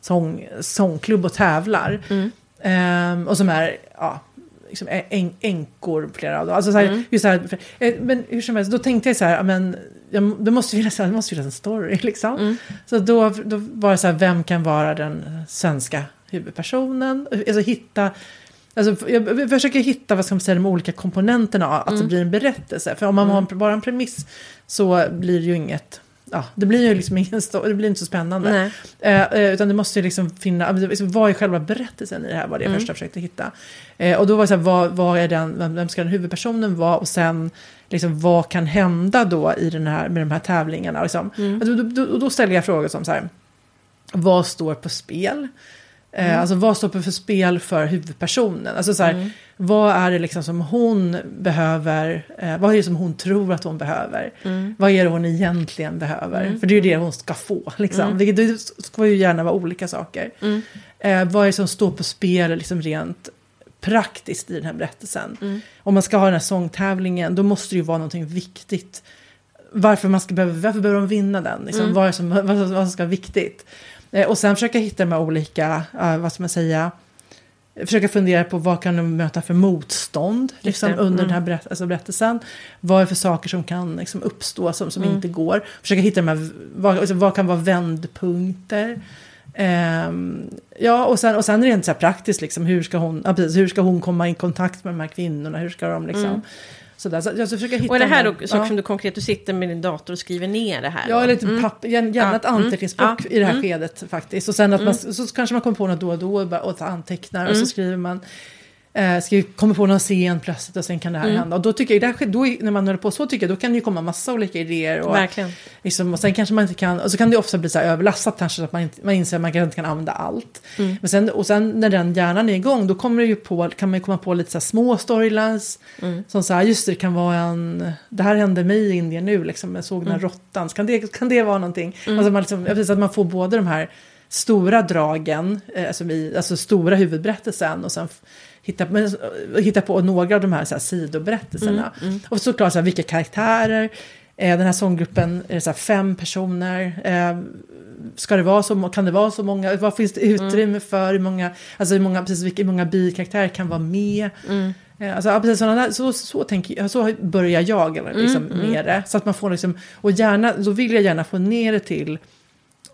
sång, sångklubb och tävlar. Mm. Ehm, och som är, ja, liksom än- änkor flera av dem. Alltså så här, Mm. just så här, eh, men hur som helst, då tänkte jag så här, men jag, det måste finnas, det måste finnas en story liksom. Mm. Så då, då var det så här, vem kan vara den svenska huvudpersonen? Alltså hitta, alltså jag försöker hitta vad ska man säga, de olika komponenterna att det Mm. blir en berättelse. För om man har en- bara en premiss så blir det ju inget, ja, det blir ju liksom ingen det blir inte så spännande. Eh, eh, utan det måste ju liksom finna, liksom, vad är själva berättelsen i det här, var det jag Mm. först försökte hitta. Eh, och då var det så här, vad, vad är den, vem, vem ska den huvudpersonen vara? Och sen, liksom, vad kan hända då i den här, med de här tävlingarna? Liksom. Mm. Alltså, då, då, då ställer jag frågor som så här, vad står på spel? Eh, Alltså vad står för spel för huvudpersonen? Alltså så här, Mm. vad är det liksom som hon behöver? Eh, vad är det som hon tror att hon behöver? Mm. Vad är det hon egentligen behöver? Mm. För det är ju det hon ska få. Liksom. Mm. Vilket det ska ju gärna vara olika saker. Mm. Eh, vad är det som står på spel liksom rent praktiskt i den här berättelsen? Mm. Om man ska ha den här sångtävlingen då måste det ju vara någonting viktigt. varför, man ska behöva, varför behöver de vinna den? Liksom, Mm. vad, som, vad, vad som ska vara viktigt? Eh, och sen försöka hitta de här olika, eh, vad ska man säga, försöka fundera på vad kan de möta för motstånd liksom, det. under Mm. den här berätt, alltså berättelsen. Vad är för saker som kan liksom, uppstå som, som Mm. inte går. Försöka hitta de här, vad, alltså, vad kan vara vändpunkter. Ehm, ja, och sen, och sen rent så här praktiskt, liksom, hur, ska hon, ja, precis, hur ska hon komma i kontakt med de här kvinnorna? Hur ska de liksom... Mm. Sådär, så ska försöka hitta Och är det här då saker ja. som du konkret, du sitter med din dator och skriver ner det här? Ja, eller lite Mm. papper, gärna, Ja, ett mm. anteckningsblock Ja, i det här mm. skedet faktiskt. Och sen att man, så kanske man kommer på något då och då och, bara, och antecknar och Mm. så skriver man. Eh, skriver, kommer på någon scen plötsligt och sen kan det här Mm. hända. Och då tycker jag, då, när man håller på så tycker jag, då kan det ju komma massa olika idéer. Och, Verkligen. liksom, och sen kanske man inte kan, och så kan det ofta bli så här överlastat kanske så att man, inte, man inser att man kanske inte kan använda allt. Mm. Men sen, och sen när den hjärnan är igång då kommer det ju på, kan man ju komma på lite så här små storylines. Mm. Som så här, just det, det kan vara en, det här hände mig i Indien nu, liksom, jag såg den Mm. här råttan, kan det, kan det vara någonting? Alltså man, liksom, precis, att man får både de här stora dragen, eh, alltså, i, alltså stora huvudberättelsen och sen hitta, men, eh, hitta på några av de här, så här sidoberättelserna. Mm, Och såklart så här, vilka karaktärer, eh, den här sånggruppen, är så här, fem personer, eh, ska det vara så, kan det vara så många, vad finns det utrymme Mm. för, hur många, alltså hur många, precis, vilka, hur många bikaraktärer kan vara med. Mm. Eh, Alltså, ja, precis, sådana där, så, så, tänker, jag- så börjar jag liksom, Mm, mm. med det. Så att man får liksom, och gärna, då vill jag gärna få ner det till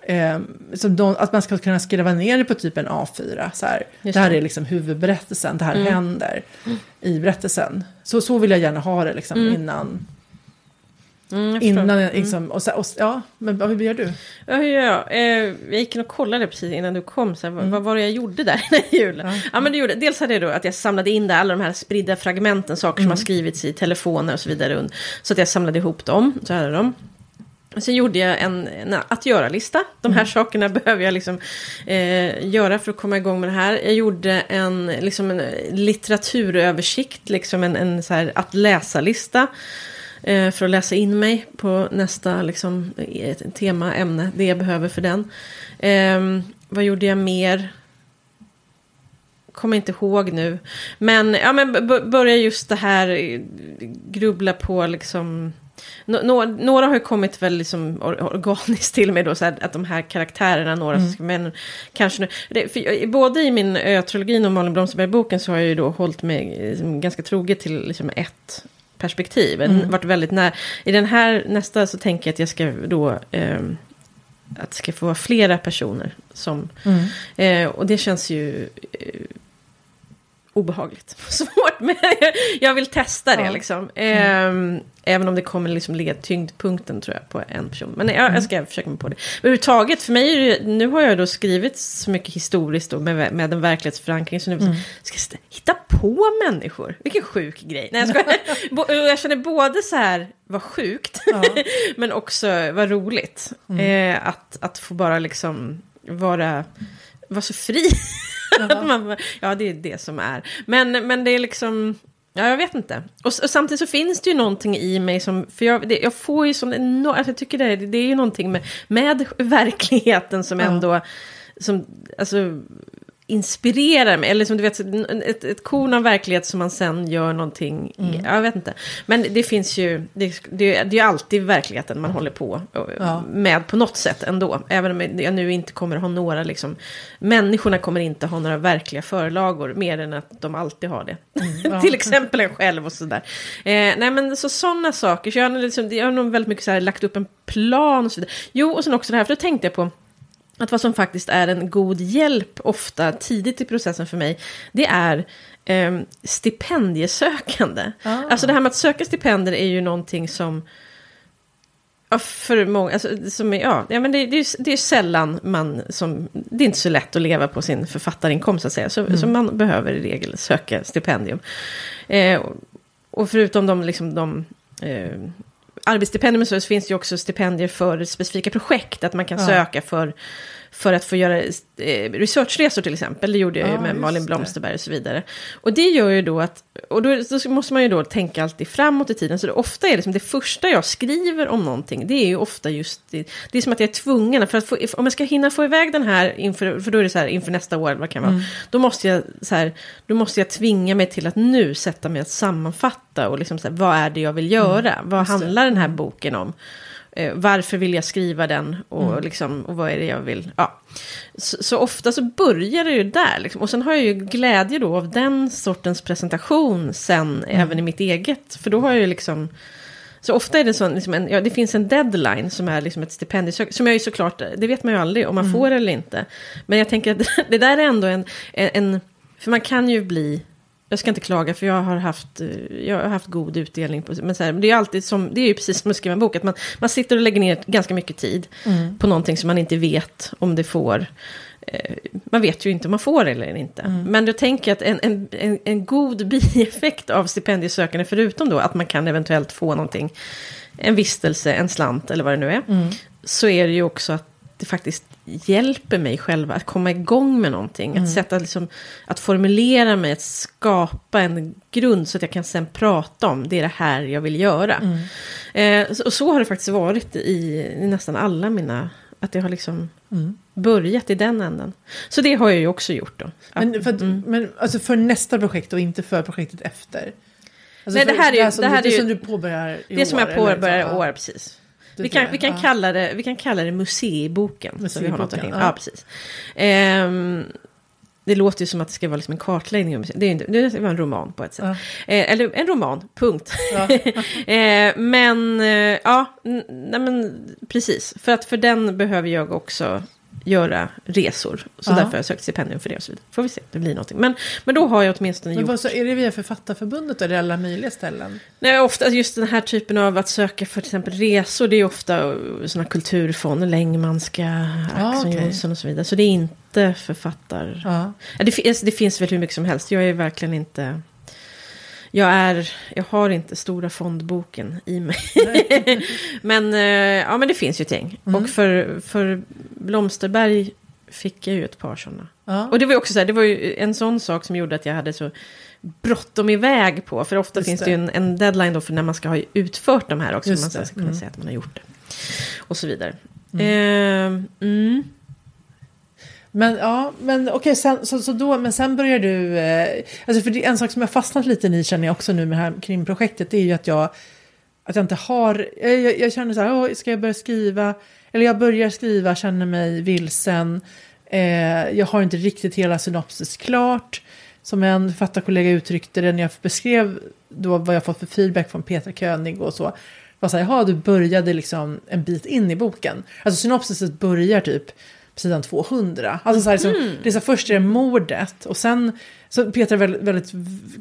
eh, de, att man ska kunna skriva ner det på typ en A4. Så här. Det här är liksom huvudberättelsen, det här Mm. händer i berättelsen. Så, så vill jag gärna ha det liksom, Mm. innan, Mm, innan jag, Mm. liksom, och, så, och, ja, men vad- gör du? Ja, gör jag? Eh, jag gick in och kollade precis innan du kom. Så här, vad- Mm. Vad var det jag gjorde där innan jul? Ja. Ja. men det gjorde, dels hade jag då att jag samlade in där, alla de här spridda fragmenten, saker som Mm. har skrivits i telefoner och så vidare. Så att jag samlade ihop dem, så hade de. Sen gjorde jag en, en att göra-lista. De här sakerna behöver jag liksom, eh, göra för att komma igång med det här. Jag gjorde en, liksom en litteraturöversikt, liksom en, en så här, att läsa-lista. Eh, för att läsa in mig på nästa liksom, ett tema, ämne, det jag behöver för den. Eh, vad gjorde jag mer? Kommer inte ihåg nu. Men, ja, men börja just det här eh, grubbla på liksom... Nå- nå- några har ju kommit väl liksom or- organiskt till mig då, så här, att de här karaktärerna, några Mm. ska, men kanske nu, det, för, både i min ö-trilogin och Malin Blomsterberg-boken så har jag ju då hållit mig eh, liksom, ganska troget till liksom, ett perspektiv. Mm. Varit väldigt när, I den här nästa så tänker jag att jag ska då, ehm, att det ska få vara flera personer som Mm. Eh, och det känns ju eh, obehagligt. Svårt, men jag vill testa det Ja. liksom. Eh, Även om det kommer liksom ligga tyngdpunkten tror jag på en person. Men jag, jag ska försöka mig på det. Men överhuvudtaget, för mig är det nu har jag då skrivit så mycket historiskt då med, med en verklighetsförankring. Så nu Mm. ska jag hitta på människor. Vilken sjuk grej. Nej, jag. Bo- jag känner både så här, vad sjukt, Ja. men också vad roligt. Mm. Eh, att, att få bara liksom vara, vara så fri. Att man, ja, det är det som är. Men, men det är liksom... Ja, jag vet inte. Och, och samtidigt så finns det ju någonting i mig som... För jag, det, jag får ju sån enorm... Alltså jag tycker det, det är ju någonting med, med verkligheten som ändå... Som, alltså, inspirerar mig. Eller som du vet, ett, ett korn av verklighet som man sen gör någonting. Mm. Jag vet inte. Men det finns ju, det, det, det är ju alltid verkligheten man håller på Ja. med på något sätt ändå. Även om jag nu inte kommer ha några, liksom, människorna kommer inte ha några verkliga förlagor. Mer än att de alltid har det. ja. Till exempel en själv och sådär. Eh, nej men så sådana saker. Så jag har, liksom, jag har nog väldigt mycket så här, lagt upp en plan och så vidare. Jo, och sen också det här, för då tänkte jag på att vad som faktiskt är en god hjälp ofta tidigt i processen för mig, det är eh, stipendiesökande. Ah. Alltså det här med att söka stipendier är ju någonting som Ja, för många, alltså, som är, ja, ja, men det, det, är, ju- det är sällan man som, det är inte så lätt att leva på sin författarinkomst så att säga, så, så man behöver i regel söka stipendium. Eh, och- och förutom de, liksom, de eh, arbetsstipendium så finns det ju också stipendier för specifika projekt, att man kan Ja. söka för, för att få göra eh, researchresor till exempel. Det gjorde jag ju Ja, med Malin det. Blomsterberg och så vidare. Och det gör ju då att, och då, då måste man ju då tänka alltid framåt i tiden. Så det, ofta är det som det första jag skriver om någonting, det är ju ofta just, det, det är som att jag är tvungen, för att få, om jag ska hinna få iväg den här, inför, för då är det så här inför nästa år, vad kan det vara, då måste jag så här, då måste jag tvinga mig till att nu sätta mig att sammanfatta och liksom så här, vad är det jag vill göra, vad just det. handlar handlar den här boken om? Eh, varför vill jag skriva den och, mm. liksom, och vad är det jag vill? Ja. Så, så, ofta så börjar det ju där. Liksom. Och sen har jag ju glädje då av den sortens presentation sen mm. även i mitt eget. För då har jag ju liksom... Så ofta är det så, liksom en, ja, det finns en deadline som är liksom ett stipendium. Som jag ju såklart, det vet man ju aldrig om man mm. får eller inte. Men jag tänker att det där är ändå en, en... För man kan ju bli jag ska inte klaga för jag har haft, eh, jag har haft god utdelning. På, men här, det är alltid som, det är ju precis som att skriva en bok. Att man, man sitter och lägger ner ganska mycket tid mm. på någonting som man inte vet om det får. Eh, man vet ju inte om man får eller inte. Mm. Men jag tänker att en, en, en, en god bieffekt av stipendiesökande, förutom då att man kan eventuellt få någonting, en vistelse, en slant eller vad det nu är. Mm. Så är det ju också att det faktiskt hjälper mig själva att komma igång med någonting. Mm. Att, sätta, liksom, att formulera mig, att skapa en grund så att jag kan sen prata om det är det här jag vill göra. Mm. Eh, och så har det faktiskt varit i, i nästan alla mina, att det har liksom mm. börjat i den änden. Så det har jag ju också gjort då. Men, för, mm. men alltså för nästa projekt och inte för projektet efter? Alltså Nej, det här är ju... Det, här är ju, som du påbörjar i Det år, som jag påbörjar i år, precis. Vi kan, vi, kan ja. kalla det, vi kan kalla det museiboken. museiboken så vi har ja. ja, precis. Ehm, det låter ju som att det ska vara liksom en kartläggning. av Det är, inte, det var en roman på ett sätt. Ja. Eh, eller en roman, punkt. Ja. eh, men, eh, ja, nej men precis. För att för den behöver jag också göra resor. Så Ja. därför har jag sökt stipendium för det och så vidare. Får vi se, det blir någonting. Men, men då har jag åtminstone Men gjort... vad, så är det via Författarförbundet eller alla möjliga ställen? Nej, ofta just den här typen av att söka för till exempel resor, det är ofta sådana kulturfonder, Längmanska, Axel okej. Jonsson och så vidare. Så det är inte författar... Ja. Ja, det, finns, det finns väl hur mycket som helst. Jag är verkligen inte... Jag, är, jag har inte stora fondboken i mig. men, eh, ja, men det finns ju gäng. Mm. Och för, för Blomsterberg fick jag ju ett par sådana. Ja. Och det var också så här, det var ju en sån sak som gjorde att jag hade så bråttom iväg på. För ofta Just finns det ju en, en deadline då för när man ska ha utfört de här också. Just man ska kunna Mm. säga att man har gjort det. Och så vidare. Mm. mm. Men ja, men okej, sen, så, så då, men sen börjar du, eh, alltså för det är en sak som jag fastnat lite i känner jag också nu med det här krimprojektet, det är ju att jag, att jag inte har, jag, jag, jag känner så här, oh, ska jag börja skriva, eller jag börjar skriva, känner mig vilsen, eh, jag har inte riktigt hela synopsis klart, som en författarkollega uttryckte det när jag beskrev då vad jag fått för feedback från Peter König och så, var så här, jaha, du började liksom en bit in i boken. Alltså synopsiset börjar typ på sidan 200. Alltså så här, så, det är så här, först är det mordet och sen, så Peter väldigt, väldigt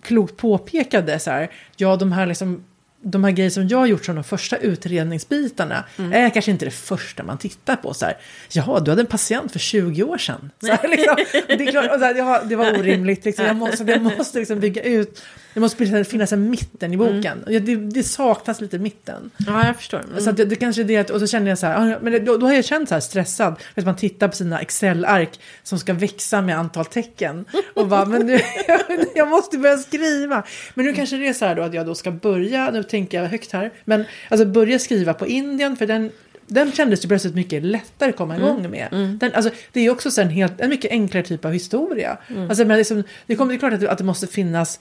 klokt påpekade så här, ja de här liksom de här grejer som jag har gjort som de första utredningsbitarna är kanske inte det första man tittar på. Så här, Jaha, du hade en patient för 20 år sedan. Så här, liksom, det, klart, här, ja, det var orimligt. Liksom. Jag måste, jag måste liksom bygga ut. Det måste finnas en mitten i boken. Och Det, det saknas lite mitten. Ja, jag förstår. Mm. Så det, det kanske är det, och så kände jag så här, ah, men då, då har jag känt så här stressad. Att man tittar på sina Excel-ark som ska växa med antal tecken. Och bara, men nu, jag måste börja skriva. Men nu kanske det är så här då att jag då ska börja, nu tänker jag högt här, men alltså börja skriva på Indien, för den den kändes ju plötsligt mycket lättare att komma igång med. Den, alltså, det är ju också så en, helt, en mycket enklare typ av historia. Alltså, men liksom, det, kommer, det är klart att det, att det måste finnas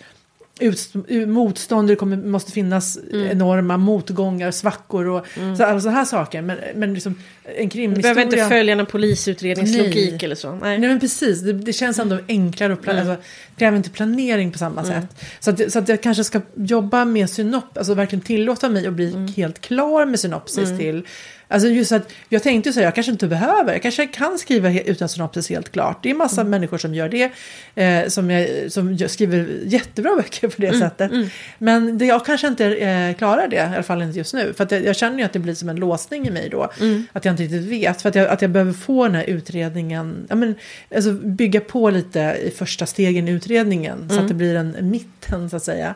ut, motstånd, det kommer, måste finnas enorma motgångar, svackor och så, alla sådana här saker. Men, men liksom, en Du krimhistoria... behöver inte följa någon polisutredningslogik Nej. eller så. Nej. Nej men precis, det, det känns ändå enklare att planera. Alltså, det kräver inte planering på samma sätt. Så att, så att jag kanske ska jobba med synop, alltså verkligen tillåta mig att bli helt klar med synopsis till Alltså just att jag tänkte så här, jag kanske inte behöver, jag kanske kan skriva utan synopsis helt klart. Det är massa människor som gör det, eh, som, jag, som gör- skriver jättebra böcker på det sättet. Men det, jag kanske inte eh, klarar det, i alla fall inte just nu. För jag, jag känner ju att det blir som en låsning i mig då. Att jag inte riktigt vet, för att jag, att jag behöver få den här utredningen, ja, men, alltså bygga på lite i första stegen i utredningen. Så att det blir en mitten så att säga.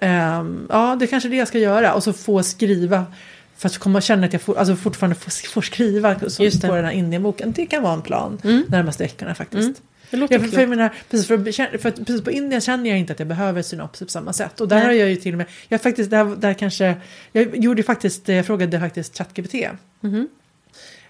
Ehm, ja, det är kanske det jag ska göra. Och så få skriva. För att komma känna att jag får, alltså fortfarande får, får skriva så, Just det. på den här Indienboken. Det kan vara en plan närmaste veckorna faktiskt. Det låter Ja, för, för, jag menar, precis, för, för, precis på Indien känner jag inte att jag behöver synopsis på samma sätt. Och där Nej. har jag ju till och med, jag faktiskt, där, där kanske, jag gjorde faktiskt, jag frågade faktiskt ChatGPT. Mhm.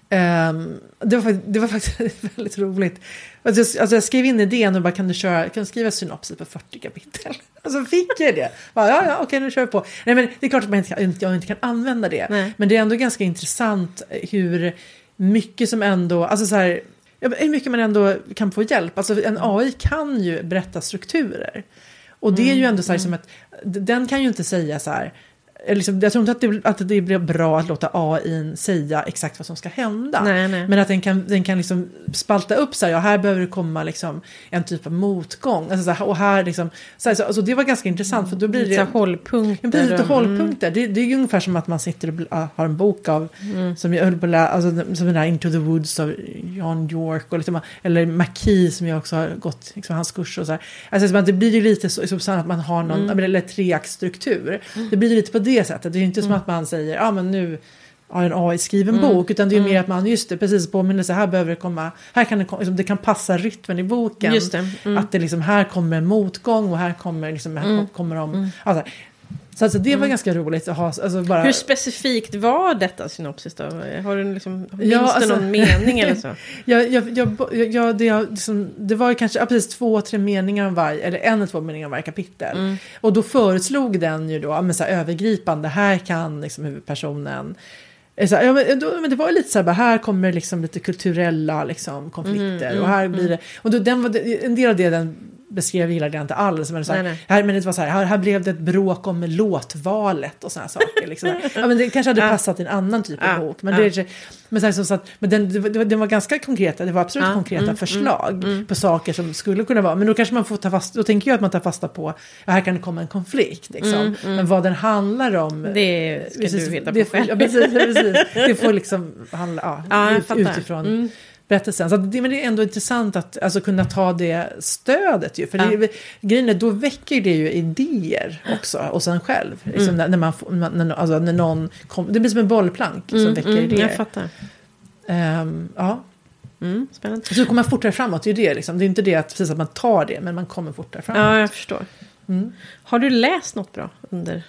Ehm, det, var, det var faktiskt väldigt roligt. Alltså jag, alltså jag skrev in idén och bara kan du, köra, kan du skriva synopsis på 40 kapitel? Alltså fick jag det? Bara, ja, ja, okej nu kör vi på. Nej men det är klart att man inte kan, jag inte kan använda det. Nej. Men det är ändå ganska intressant hur mycket som ändå, alltså så här, hur mycket man ändå kan få hjälp. Alltså en AI kan ju berätta strukturer. Och det är ju ändå så här som att, den kan ju inte säga så här, liksom, jag tror inte att det, att det blir bra att låta AI säga exakt vad som ska hända. Nej, nej. Men att den kan, den kan liksom spalta upp så här, ja här behöver det komma liksom en typ av motgång. Alltså så här, och här liksom, så här, så, alltså det var ganska intressant för då blir Lite det... här hållpunkter. Ja, precis, lite hållpunkter. Det, det är ju ungefär som att man sitter och bl- har en bok av, som jag höll på att läsa, alltså, som den där Into the Woods av John York, och liksom, eller McKee som jag också har gått liksom, hans kurser och så här. Alltså, det blir ju lite så, så att man har någon, eller, eller treaktstruktur. Det blir ju lite på det sättet. Det är ju inte som att man säger, ja men nu har en AI-skriven bok, utan det är ju mer att man, just det, precis påminnelse, här behöver det komma, här kan det, liksom, det kan passa rytmen i boken. Det, mm. Att det liksom, här kommer en motgång och här kommer, liksom, här Mm. kommer de, alltså, så alltså, det var ganska roligt att ha, alltså bara... Hur specifikt var detta synopsis då? Har du liksom, minns Ja, alltså- någon mening eller så? Jag, jag, jag, jag, det, jag, liksom, det var kanske ja, precis två, tre meningar om varje, eller en eller två meningar om varje kapitel. Mm. Och då föreslog den ju då, men så här, övergripande, här kan liksom huvudpersonen eh, så här, ja, men, då, men det var lite så här, här kommer liksom lite kulturella liksom, konflikter. Mm, och här blir det, och då, den var, en del av det den beskrev gillade jag inte alls. Men, så här, Nej, nej. Här, men det var så här, här, här blev det ett bråk om låtvalet och sådana saker. Liksom. ja, men det kanske hade Ja. passat i en annan typ av Ja, bok. Men, det, är- men, så här, så, så att, men den, det var, det ganska konkreta, det var absolut konkreta mm, förslag på saker som skulle kunna vara. Men då kanske man får ta fast, då tänker jag att man tar fasta på, ja, här kan det komma en konflikt. Liksom. Men vad den handlar om. Mm, Det ska precis, du det på får, själv. ja, precis, precis. Det får liksom handla ja, utifrån Mm. Berättelsen. Så att det, men det är ändå intressant att alltså, kunna ta det stödet ju. För det, grejen är, då väcker det ju idéer också och sen själv. Liksom, Mm. när, när, man, när, alltså, när någon kom, det blir som en bollplank som väcker Mm, idéer. jag fattar. Ehm, ja. Mm, spännande. Så kommer man fortare framåt, det är ju det. Liksom. Det är inte det att, precis att man tar det, men man kommer fortare framåt. Ja, jag förstår. Mm. Har du läst något bra under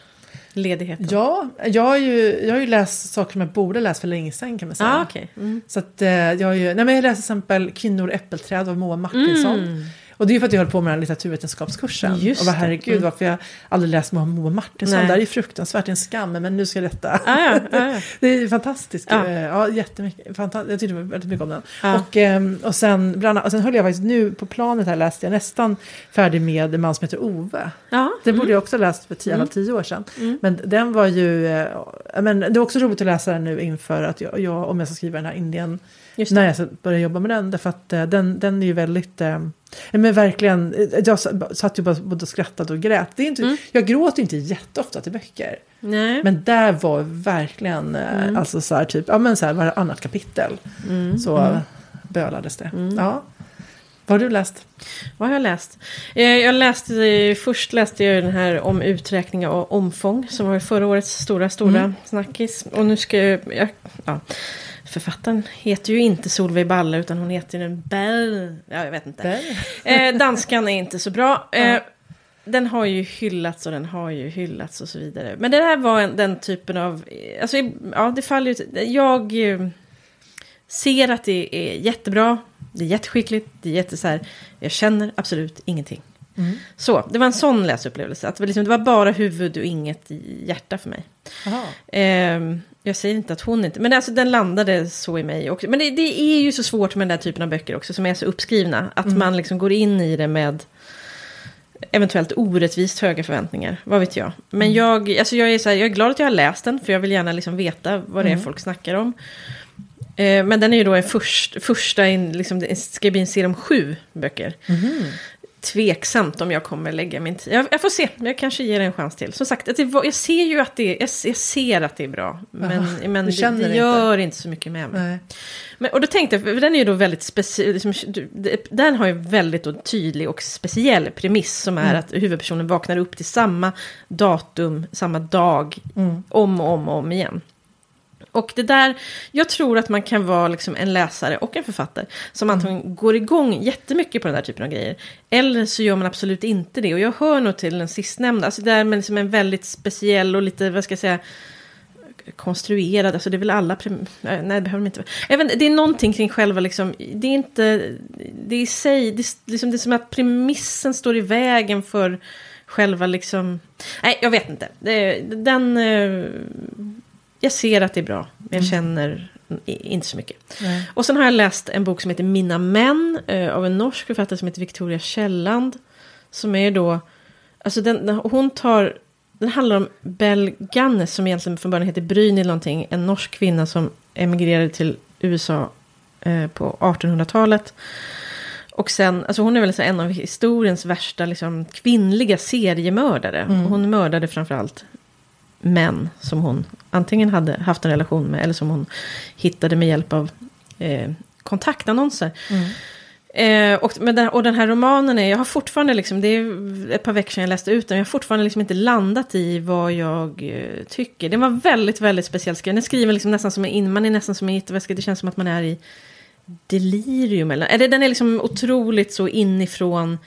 ledigheten? Ja, jag har, ju, jag har ju läst saker som jag borde läst för länge sedan kan man säga. ah, okej. Mm. Så att, eh, jag, har ju, nej, men jag läste till exempel Kvinnor och äppelträd av Moa Martinsson. Mm. Och det är ju för att jag höll på med den här litteraturvetenskapskursen. Just och vad det. herregud, Mm. varför jag aldrig läst Moa Moa Martinsson. Nej. Det här är ju fruktansvärt, det är en skam, men nu ska detta. Ah, ja, ah, ja. Det är ju fantastiskt. Ja. Ja, ja jättemycket. Jag tyckte väldigt mycket om den. Och, ehm, och, sen, bland annat, och sen höll jag faktiskt nu på planet här läste jag nästan färdig med en man som heter Ove. ja. Den borde jag också ha läst för tio, mm. tio år sedan. Men den var ju, eh, men det är också roligt att läsa den nu inför att jag, jag om jag ska skriva den här Indien. När jag ska börja jobba med den. Därför att eh, den, den är ju väldigt, eh, men verkligen, eh, jag satt ju bara både och skrattade och grät. Det är inte, Jag gråter inte jätteofta till böcker. Nej. Men där var verkligen, eh, alltså så här typ, ja men så här varannat kapitel. Så bölades det. Ja. Vad har du läst? Vad har jag läst? Jag läste, först läste jag den här om uträkning och omfång. Som var förra årets stora, stora snackis. Och nu ska jag, jag ja, Författaren heter ju inte Solveig Balle utan hon heter ju en Bell. Ja, jag vet inte. Eh, danskan är inte så bra. Eh, den har ju hyllats och den har ju hyllats och så vidare. Men det här var en, den typen av... eh, Alltså, ja, det faller ju... Jag eh, ser att det är jättebra. Det är jätteskickligt. Det är jätte så här, Jag känner absolut ingenting. Så, det var en sån läsupplevelse. Att det, var liksom, det var bara huvud och inget hjärta för mig. Ehm, jag säger inte att hon inte, men alltså den landade så i mig också. Men det, det är ju så svårt med den där typen av böcker också, som är så uppskrivna. Att man liksom går in i det med eventuellt orättvist höga förväntningar. Vad vet jag. Men jag, alltså jag, är så här, jag är glad att jag har läst den, för jag vill gärna liksom veta vad det är folk snackar om. Eh, men den är ju då en först, första, in, liksom, det ska bli en serie om sju böcker. Tveksamt om jag kommer lägga min tid. Jag, jag får se, jag kanske ger det en chans till. Som sagt, att det jag ser ju att det, jag, jag ser att det är bra. Men, Jaha, men det, det det gör inte. så mycket med mig. Nej. Men, och då tänkte jag, för den är ju då väldigt speciell, liksom, den har ju väldigt då tydlig och speciell premiss som är att huvudpersonen vaknar upp till samma datum, samma dag, om och om och om igen. Och det där, jag tror att man kan vara liksom en läsare och en författare som antagligen går igång jättemycket på den där typen av grejer. Eller så gör man absolut inte det. Och jag hör nog till den sistnämnda, alltså det där med liksom en väldigt speciell och lite, vad ska jag säga, konstruerad, alltså det är väl alla, prim- nej det behöver de inte inte, det är någonting kring själva liksom, det är inte, det är i sig, det är, liksom, det är som att premissen står i vägen för själva liksom, nej jag vet inte. Den, eh, jag ser att det är bra, men jag känner i- inte så mycket. Nej. Och sen har jag läst en bok som heter Mina män eh, av en norsk författare som heter Victoria Källand. Som är då, alltså den, hon tar, den handlar om Bell Gannes som egentligen från början heter Bryn eller någonting. En norsk kvinna som emigrerade till USA eh, på 1800-talet. Och sen, alltså hon är väl en av historiens värsta liksom, kvinnliga seriemördare. Och hon mördade framförallt män som hon antingen hade haft en relation med eller som hon hittade med hjälp av eh, kontaktannonser. Eh, och, den, och den här romanen är, jag har fortfarande liksom, det är ett par veckor sedan jag läste ut den, jag har fortfarande liksom inte landat i vad jag eh, tycker. Den var väldigt, väldigt speciellt skriven. Den är skriven liksom nästan som en, in- man är nästan som en gitarrväska, det känns som att man är i delirium. Eller, eller den är liksom otroligt så inifrån.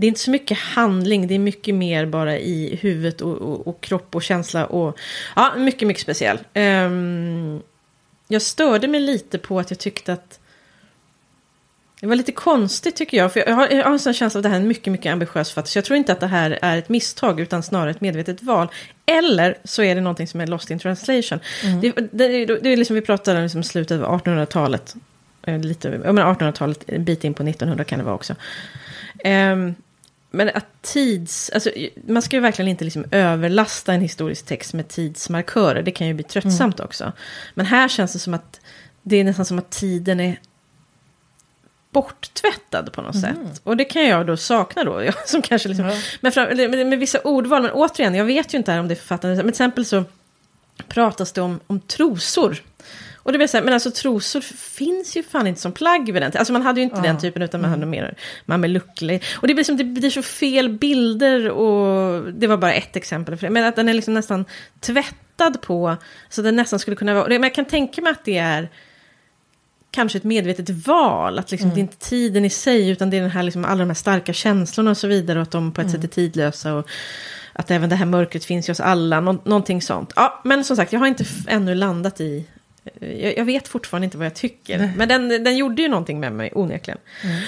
Det är inte så mycket handling, det är mycket mer bara i huvudet och, och, och kropp och känsla. Och, ja, mycket, mycket speciell. Ehm, jag störde mig lite på att jag tyckte att det var lite konstigt tycker jag. För jag har, jag har en sån känsla av att det här är en mycket, mycket ambitiös författare. Så jag tror inte att det här är ett misstag utan snarare ett medvetet val. Eller så är det någonting som är lost in translation. Det, det, det, det är liksom vi pratar om liksom slutet av 1800-talet. Eh, Lite, jag menar 1800-talet, en bit in på 1900 kan det vara också. Ehm, men att tids... Alltså, man ska ju verkligen inte liksom överlasta en historisk text med tidsmarkörer. Det kan ju bli tröttsamt också. Men här känns det som att det är nästan som att tiden är borttvättad på något sätt. Och det kan jag då sakna då. Jag, som kanske liksom, Ja. men fram, med, med vissa ordval, men återigen, jag vet ju inte här om det är författaren. Men till exempel så pratas det om, om trosor. Och det blir så här, men alltså trosor finns ju fan inte som plagg vid den. Alltså man hade ju inte Ja. den typen, utan man hade mer mamelucklig. Och det blir som, det blir så fel bilder och det var bara ett exempel. Men att den är liksom nästan tvättad på, så den nästan skulle kunna vara, men jag kan tänka mig att det är kanske ett medvetet val. Att liksom, det är inte tiden i sig, utan det är den här, liksom, alla de här starka känslorna och så vidare. Och att de på ett sätt är tidlösa. Och att även det här mörkret finns i oss alla. Nå någonting sånt. Ja, men som sagt, jag har inte ännu landat i... Jag, jag vet fortfarande inte vad jag tycker. Men den, den gjorde ju någonting med mig, onekligen.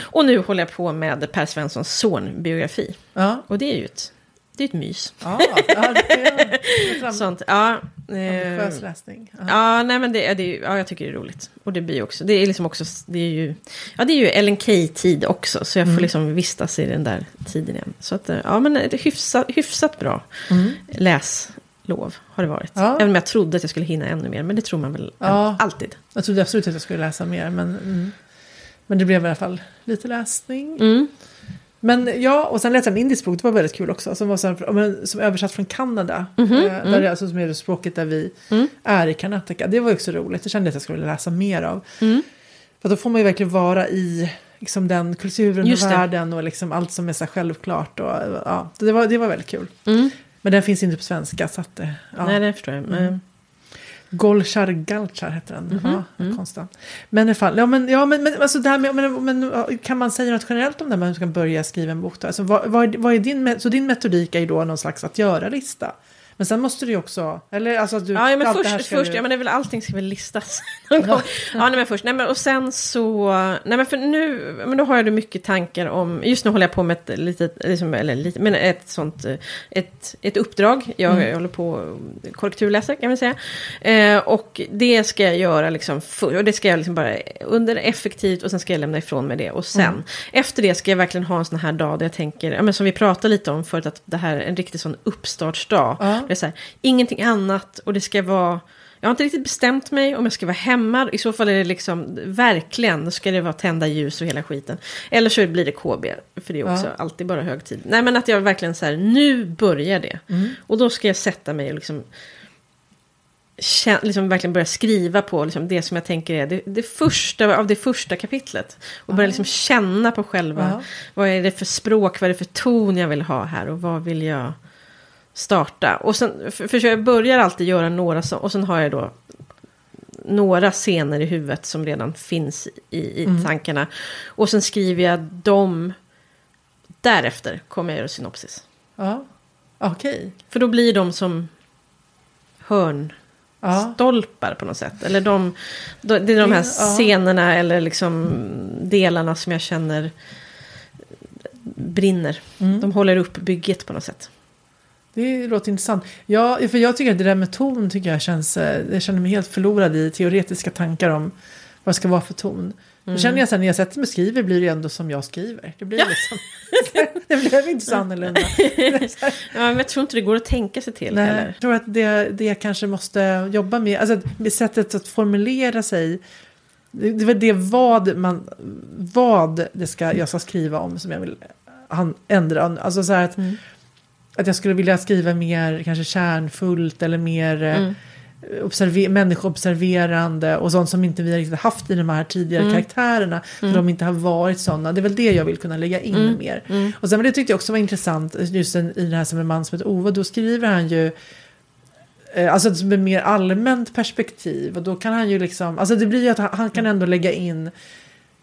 Och nu håller jag på med Per Svenssons son-biografi. Ja, Och det är ju ett, det är ett mys. ja, ja det Sånt, ja. Eh, läsning. Ja. Ja, nej men det, det, ja, jag tycker det är roligt. Och det blir också, det är liksom också, det är ju, ja det är ju Ellen Key-tid också. Så jag får liksom vistas i den där tiden igen. Så att, eh, ja men det är hyfsat, hyfsat bra läslov har det varit. Ja. Även om jag trodde att jag skulle hinna ännu mer, men det tror man väl Ja. alltid. Jag trodde absolut att jag skulle läsa mer, men, mm. men det blev i alla fall lite läsning. Mm. Men ja, och sen läste jag en indisk bok, det var väldigt kul också, som var så som översatt från Kanada. Mhm, eh, mm. Där det alltså som är det språket där vi är i Karnataka. Det var också roligt, det kände jag att jag skulle läsa mer av. Mm. För då får man ju verkligen vara i liksom, den kulturen och världen och liksom allt som är så självklart. Och, ja, det, var, det var väldigt kul. Mm. Men den finns inte på svenska, så att, eh, ja. Nej, det förstår jag. Men, Golchar Galchar heter den. Mhm, Ja, mm. konstant. Men i fall, ja men, ja, men, men, alltså det här med, men, men, kan man säga något generellt om det här med hur man ska börja skriva en bok? Då? Alltså, vad, vad, är, vad är din, så din metodik är ju då någon slags att göra-lista. Men sen måste du ju också, eller alltså du... Ja, men allt det först, först du- ja, men det är väl allting ska väl listas. ja, nej, men först, nej, men och sen så, nej men för nu, men då har jag mycket tankar om, just nu håller jag på med ett litet, liksom, eller lite, men ett sånt, ett, ett uppdrag. Jag, jag håller på korrekturläsa kan man säga. Eh, och det ska jag göra liksom, för, och det ska jag liksom bara under effektivt och sen ska jag lämna ifrån mig det. Och sen, efter det ska jag verkligen ha en sån här dag där jag tänker, ja, men som vi pratade lite om förut, att det här är en riktig sån uppstartsdag. Ja. Det är så här, ingenting annat och det ska vara... Jag har inte riktigt bestämt mig om jag ska vara hemma. I så fall är det liksom verkligen, ska det vara tända ljus och hela skiten. Eller så blir det KB, för det är också Ja. alltid bara högtid. Nej men att jag verkligen så här, nu börjar det. Och då ska jag sätta mig och liksom, liksom verkligen börja skriva på liksom det som jag tänker är det, det första av det första kapitlet. Och börja liksom känna på själva, Ja. vad är det för språk, vad är det för ton jag vill ha här och vad vill jag starta. Och sen, för, för jag börjar alltid göra några så, och sen har jag då några scener i huvudet som redan finns i, i tankarna. Och sen skriver jag dem, därefter kommer jag göra synopsis. Ja, okej. För då blir de som hörn, Ja. stolpar på något sätt. Eller de, de, det är de här scenerna eller liksom delarna som jag känner brinner. Mm. De håller upp bygget på något sätt. Det låter intressant. Ja, för jag tycker att det där med ton tycker jag känns... eh, Jag känner mig helt förlorad i teoretiska tankar om vad det ska vara för ton. Då känner jag sen när jag sätter mig och skriver blir det ändå som jag skriver. Det blir liksom... det blev inte så annorlunda. Ja, men jag tror inte det går att tänka sig till Nej, heller. jag tror att det, det jag kanske måste jobba med, alltså med sättet att formulera sig. Det, väl det vad, man, vad det ska, jag ska skriva om som jag vill han, ändra. Alltså så här att, Mm. Att jag skulle vilja skriva mer kanske kärnfullt eller mer eh, Mm. observer, människoobserverande och sånt som inte vi har riktigt haft i de här tidigare Mm. karaktärerna. För de inte har varit sådana. Det är väl det jag vill kunna lägga in Mm. mer. Mm. Och sen men det tyckte jag också var intressant, just i det här som en man som heter Ove, då skriver han ju eh, Alltså ett mer allmänt perspektiv och då kan han ju liksom, alltså det blir ju att han, han kan ändå lägga in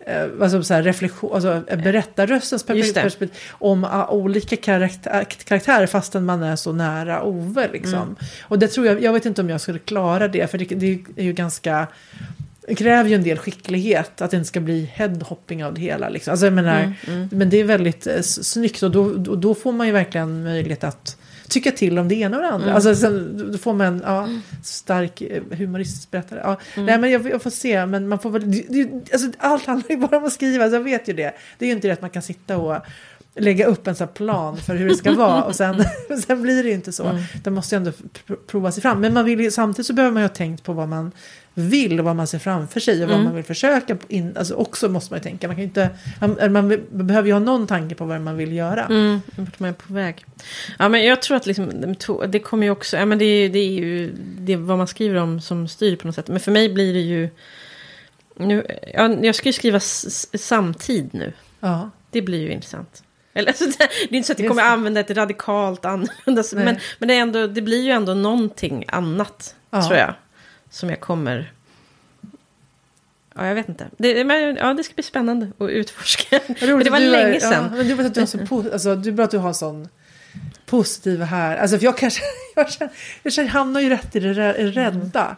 eh, alltså så här reflektion, alltså eh, berättarröstens Just det. perspektiv om ah, olika karaktär, karaktärer fastän man är så nära Ove liksom. Mm. Och det tror jag, jag vet inte om jag skulle klara det för det, det är ju ganska det kräver ju en del skicklighet att det inte ska bli headhopping av det hela. Liksom. Alltså, menar, Mm, mm. Men det är väldigt eh, snyggt och då, då, då får man ju verkligen möjlighet att tycka till om det ena och det andra. Mm. Alltså, sen, då får man en ja, stark eh, humoristisk berättare. Ja. Mm. Nej, men jag, jag får se, men man får väl, det, det, alltså, allt handlar ju bara om att skriva, alltså, jag vet ju det. Det är ju inte det att man kan sitta och lägga upp en sån plan för hur det ska vara och sen, sen blir det ju inte så. Mm. Det måste ju ändå pr- prova sig fram. Men man vill ju, samtidigt så behöver man ju ha tänkt på vad man vill och vad man ser framför sig och vad Mm. man vill försöka. In, alltså också måste man ju tänka. Man, kan inte, man, man behöver ju ha någon tanke på vad man vill göra. Mm, vart man är på väg. Ja, men jag tror att liksom, det kommer ju också, ja men det är, det är ju det är vad man skriver om som styr på något sätt. Men för mig blir det ju, nu, ja, jag ska ju skriva samtid nu. Ja. Det blir ju intressant. Eller, alltså, det, är inte så att jag kommer använda ett radikalt annorlunda, men, men det, är ändå, det blir ju ändå någonting annat, Ja. tror jag. Som jag kommer... Ja, jag vet inte. Det, men, ja, det ska bli spännande att utforska. Roligt det var du länge är, sedan. Ja, men är bra att du har så po- alltså, är bra att du har sån positiv här. Alltså för jag kanske, jag känner, jag känner, hamnar ju rätt i det rä- rädda.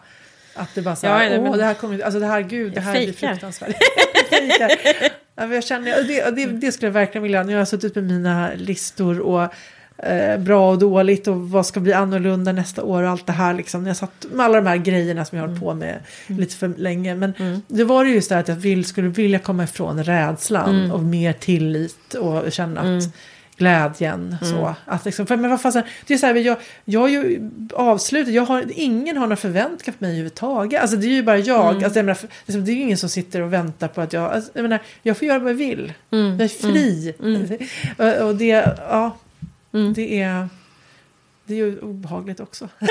Att det bara så här, Ja, åh det här kommer, alltså det här, gud, det här blir fruktansvärt. Jag jag känner, och det, och det, det skulle jag verkligen vilja, när jag har suttit med mina listor och eh, bra och dåligt och vad ska bli annorlunda nästa år och allt det här liksom. När jag satt med alla de här grejerna som jag har hållit på med lite för länge. Men Mm. det var det just det att jag vill, skulle vilja komma ifrån rädslan Mm. och mer tillit och känna att Mm. glädjen. Så. Att liksom, för, men vad fasen, det är så här, jag, jag har ju avslutat, jag har, ingen har några förväntningar på mig överhuvudtaget. Alltså det är ju bara jag. Mm. Alltså, jag menar, liksom, det är ju ingen som sitter och väntar på att jag, alltså, jag menar, jag får göra vad jag vill. Mm. Jag är fri. Mm. Och, och det, ja, Mm. det är... Det är ju obehagligt också. ja,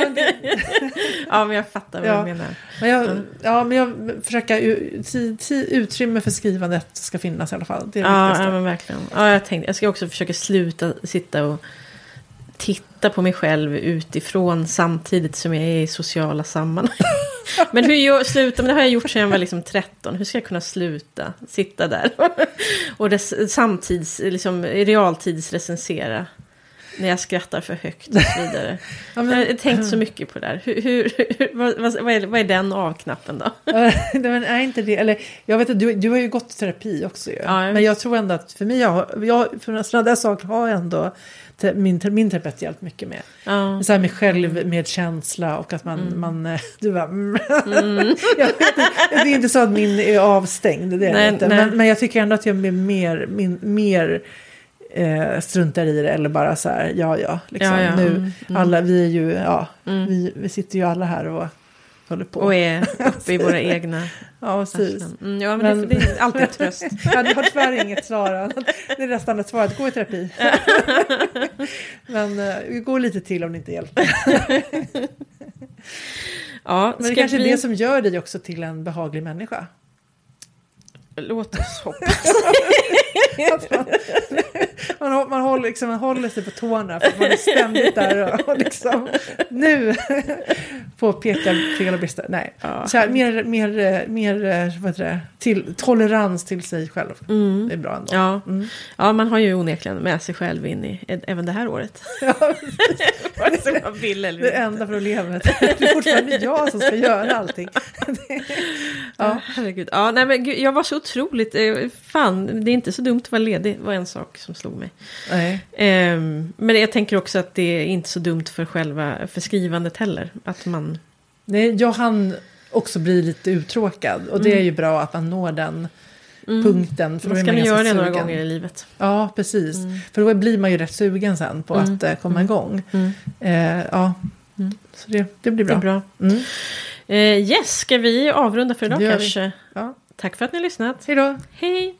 men, det, Ja, men jag fattar vad Ja. du menar. men jag, Mm. ja, men jag försöker utrymme för skrivandet ska finnas i alla fall. Det är det Ja, viktigaste. ja, men verkligen. Ja, jag, tänkte, jag ska också försöka sluta sitta och titta på mig själv utifrån samtidigt som jag är i sociala sammanhang. Men hur jag slutar, men det har jag gjort sedan jag var liksom 13. Hur ska jag kunna sluta sitta där och res, samtids, liksom, realtidsrecensera när jag skrattar för högt och så vidare. Ja, men- Jag har tänkt så mycket på det där. Hur, hur, vad, vad, är, vad är den av-knappen då? Nej, men är inte det, eller jag vet att du, du har ju gått i terapi också ju. Ja, men jag tror ändå att för mig, jag, jag, för sådana där saker har jag ändå te, min, min terapeut hjälpt mycket med. Ja. Så här med självmedkänsla och att man, man eh, du bara, mm. jag vet inte, det är inte så att min är avstängd, det är Nej, inte. Men, men jag tycker ändå att jag är mer, min, mer eh, struntar i det eller bara så här, ja ja, liksom, Ja, ja, nu, mm, mm. alla, vi är ju, ja, Mm. vi, vi sitter ju alla här och håller på. Och är uppe i våra egna ja, precis. Mm, ja, men, Men- Det, är alltid tröst. Ja, du har tyvärr inget svar. annat. Det är nästan ett svar att gå i terapi. Men uh, vi går lite till om det inte hjälper. Ja, Men det kanske är vi... det som gör dig också till en behaglig människa. Låt oss hoppas. Man, man, hå- man, håller, liksom, man håller sig på tårna för man är ständigt där och, och liksom nu på peka fel och brister. Nej, Ja. så här, mer, mer, mer vad heter det, till, tolerans till sig själv. Mm. Det är bra ändå. Ja. Mm. ja, man har ju onekligen med sig själv in i även det här året. Ja, sig man vill eller det enda problemet. Det är fortfarande jag som ska göra allting. Ja, herregud. Ja, nej, men gud, jag var så otroligt... Eh, fan, det är inte så dumt att vara ledig, var en sak som slog mig. Nej. Ehm, men jag tänker också att det är inte så dumt för själva för skrivandet heller. Att man... Nej, jag hann också bli lite uttråkad. Och det är ju bra att man når den punkten. För då Man ska man göra det några gånger i livet. Ja, precis. För då blir man ju rätt sugen sen på att eh, komma igång. Eh, ja, så det, det blir Det bra. är bra. Mm. Eh, yes, ska vi avrunda för idag Det kanske? Ja. Tack för att ni har lyssnat. Hej då! Hej!